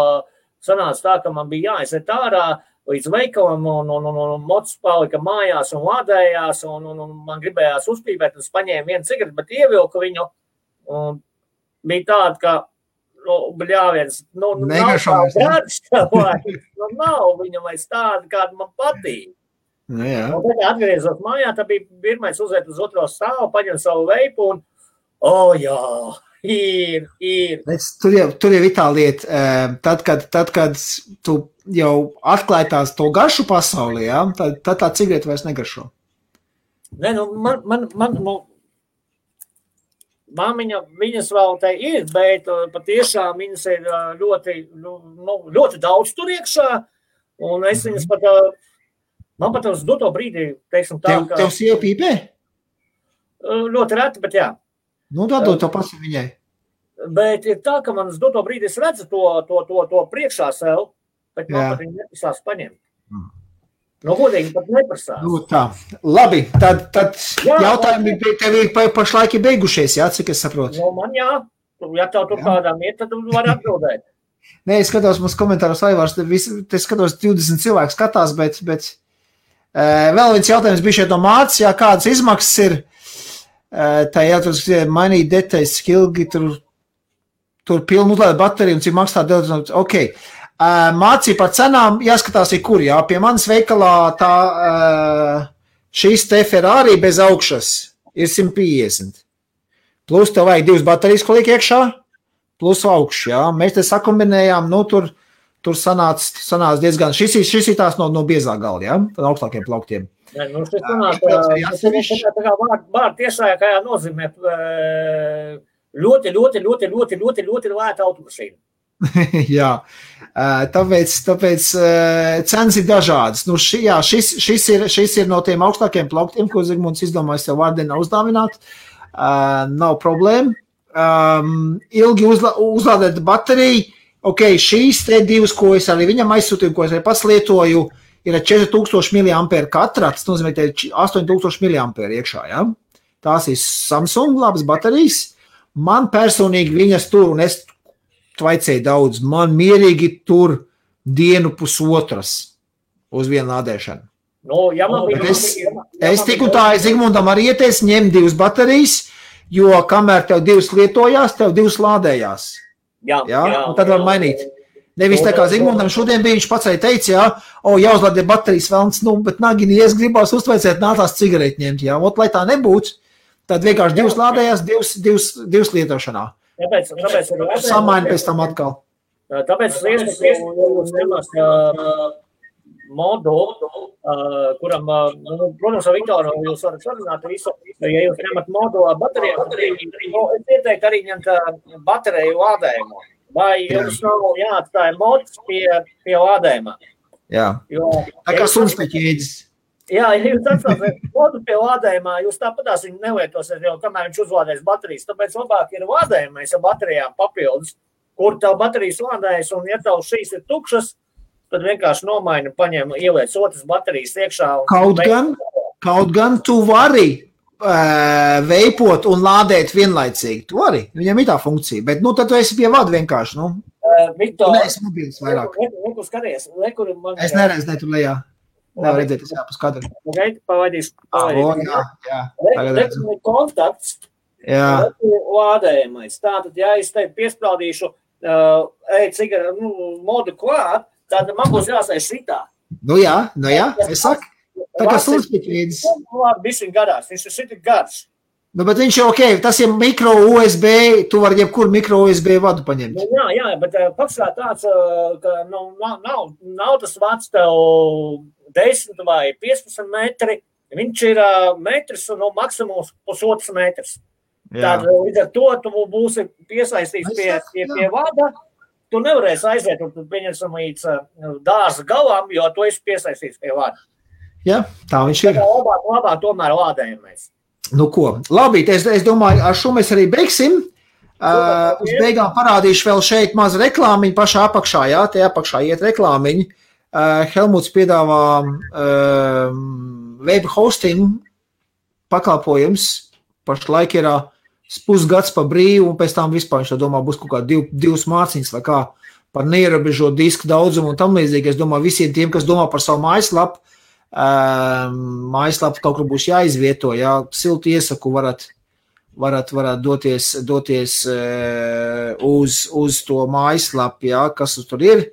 sanāca tā, ka man bija jāiziet ārā līdz veikalam, un, un, un, un mocis palika mājās un lādējās, un, un, un man gribējās uzpīpēt, un es paņēmu vienu cigareti, bet ievilku viņu. Un bija tāda, ka nu, bļāviens, nu, nav tā garša, nu, nav viņa vairs tāda, kāda man patīk. Nu, tad atgriezos mājā, tad bija pirmais uziet uz otro stāvu, paņem savu veipu un, oh, jā, ir, ir. Es, tur, jau, tur jau ir tā lieta, eh, tad, kad, tad, kad tu jau atklāji tās to garšu pasaulē, ja, tad, tad tā cigarete vairs negaršo. Nē, nu, man, man, man, nu, Māmiņa, viņas vēl te ir, bet uh, patiešām viņas ir uh, ļoti, nu, nu, ļoti daudz tur iekšā. Un es viņas pat uh, Man pat uz doto brīdi, teiksim, tā, tev, ka... Tev sieva pīpē? Ļoti reti, bet jā. Nu, dod to pasu viņai. Bet ir tā, ka man uz doto brīdi es redzu to, to, to, to priekšā sev, bet man pat viņi nepisās paņemt. Mm. No nu, godīgi pat neprasās. Nu, tā. Labi, tad, tad jā, jautājumi labi. tev ir pašlaik beigušies, jā, cik es saprotu. Nu, man jā, ja tev tur kādām iet, tad var atbildēt. Nē, es skatos mūsu komentārus, Aivārs, te skatos 20 cilvēku skatās, bet, bet Eh, vēl viens jautājums bija šeit no mācības, jā, kādas izmaksas ir. Eh, tā ka mainīt detaļas, ilgi tur, tur pilnu uzlādēt bateriju un cik maksā daudz. Ok. Eh, mācība par cenām jāskatās, ir kur, jā. Pie manas veikalā tā šīs te Ferrari bez augšas ir 150. Plus tev vajag divas baterijas, ko liek iekšā, plus augšs, jā. Mēs te sakumbinējām, nu tur tur sanāca, sanāca diezgan. Šis, šis ir tās no, no biezā gala, ja? no augstākiem plauktiem. Ja, nu, šis sanāk, tā kā vārdu tiešākajā nozīmē ļoti, ļoti, ļoti, ļoti, ļoti, ļoti lēta automašīna. jā, tāpēc, tāpēc cenas ir dažādas. Nu, ši, jā, šis, šis, ir, šis ir no tiem augstākiem plauktiem, ko Zigmunds izdomājis sev vārdienā uzdāvināt. Uh, nav problēma. Um, ilgi uzla, uzlādēt bateriju ok, šīs te divas, ko es arī viņam aizsūtīju, ko es arī pats lietoju, ir 4000 mAh katra. Tas nozīmē, ka 8000 mAh iekšā. Ja? Tās ir Samsung labas baterijas. Man personīgi viņas tur, un es tvaicēju daudz, man mierīgi tur dienu pusotras uz vienu lādēšanu. Nu, ja man, Bet es, ja man, ja es tik un tā, Zigmundam arī ieteicu ņemt divas baterijas, jo kamēr tev divas lietojās, tev divas lādējās. Jā, jā, jā, un tad var mainīt. Nevis tā kā Zigmundam šodien bija, viņš pats arī teica, jā, o, jāuzlādē baterijas vēlns, nu, bet nagini, es gribās uztveicēt, nātās cigareti ņemt, jā, ot, lai tā nebūtu, tad vienkārši divas lādējās, divas, divas, divas lietošanā. Tāpēc, tāpēc samaini pēc tam atkal. Tāpēc es ņemas modu, kuram, nu, protams, ar Viktoru jūs varat sarunāt visu, ja jūs ņemat modu bateriju, nu, es ieteiktu arī ņemt bateriju lādējumu. Vai jums nav jāatstāja mods pie, pie lādējuma? Jā. Jo, tā kā suns pēc ēdis. Jā, ja jūs atstājat modu pie lādējumā, jūs tāpatās viņu nelietosiet, jo kamēr viņš uzlādēs baterijas. Tāpēc labāk ir lādējumais ar baterijām papildus, kur tev baterijas lādējas, un ja tev šīs ir tukšas, tad vienkārši nomaini, paņem, ieliec otras baterijas iekšā. Kaut gan, kaut gan tu vari veipot un lādēt vienlaicīgi. Tu vari, viņam ir tā funkcija, bet nu, tad tu esi pie vada vienkārši. Nu. Uh, Viktor, tu neesi mobils vairāk. Nekur skaties, nekur man. Es neredzu, ne tu lejā. Nevar redzēt, tas jāpas kadru. Gaidi, pavaidīs. pavaidīs. Jā, jā. Tagad redzu. Kontakts. Jā. Lādējamais. Tātad, ja es te piesprādīšu uh, e-cigaru nu, modu klāt, tad man būs jāsai šitā. Nu jā, nu jā, es saku. Tā kā sulspiķīdis. Labi, bišķiņ garās, viņš ir šitik garš. Nu, bet viņš ir ok, tas ir mikro USB, tu vari jebkuru mikro USB vadu paņemt. Nu, jā, jā, bet pats kā tāds, ka nu, nav, nav, nav tas vats tev 10 vai 15 metri, viņš ir metrs un no maksimums pusotrs metrs. Tad līdz ar to tu būsi piesaistīts pie, pie, pie vada. Tu nevarēsi aiziet pieņemsim līdz dārza galam, jo tu esi piesaistīts pie vada. Jā, tā viņš ir. Labāk, labāk tomēr lādējamies. Nu ko, labi, es, es domāju, ar šo mēs arī beigsim. Uh, uz beigām parādīšu vēl šeit mazu reklāmiņu pašā apakšā, jā, tie apakšā iet reklāmiņu. Uh, Helmuts piedāvā uh, web hosting pakalpojums. Pašlaik ir uh, pusgads pa brīvu, un pēc tam vispār viņš domā, būs kaut kā div, divas mācības vai kā par neierobežotu disku daudzumu un tam līdzīgi. Es domāju, visiem tiem, kas domā par savu mājaslapu, um, mājaslapu kaut kur būs jāizvieto, jā, silti iesaku varat, varat, varat doties, doties uh, uz, uz to mājaslapu, jā, kas tur ir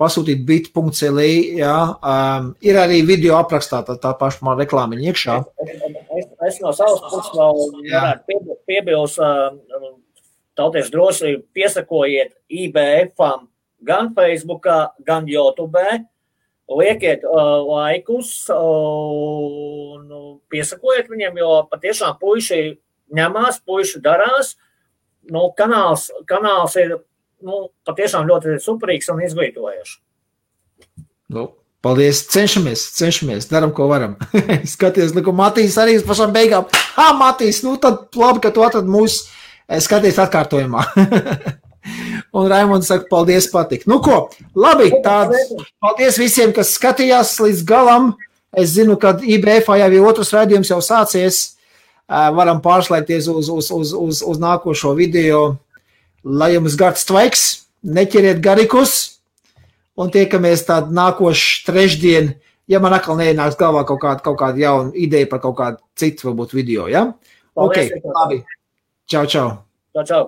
pasūtīt bit.cl. Ja, um, ir arī video aprakstā tā, tā paša reklāmiņa iekšā. Es, es, no savas puses vēl piebilst, uh, tautieši droši piesakojiet IBF-am gan Facebookā, gan YouTube. Liekiet uh, laikus uh, un piesakojiet viņiem, jo patiešām puiši ņemās, puiši darās. Nu, kanāls, kanāls ir nu, patiešām ļoti superīgs un izglītojošs. Nu, paldies! Cenšamies, cenšamies, darām, ko varam. Skaties, nu, Matīs arī uz pašām beigām. Ah, Matīs, nu tad labi, ka tu atrad mūs, eh, skaties atkārtojumā. Un Raimons saka, paldies, patīk. Nu, ko, labi, tāds. Paldies visiem, kas skatījās līdz galam. Es zinu, ka IBF jau ir otrs raidījums jau sācies. Eh, varam pārslēgties uz, uz, uz, uz, uz nākošo video. Lai jums gards tvaiks, neķeriet garikus un tiekamies tādu nākošu trešdienu, ja man atkal neienāks galvā kaut kāda, kaut kāda jauna ideja par kaut kādu citu, varbūt video. Ja? Ok, labi. Čau, čau. Čau, čau.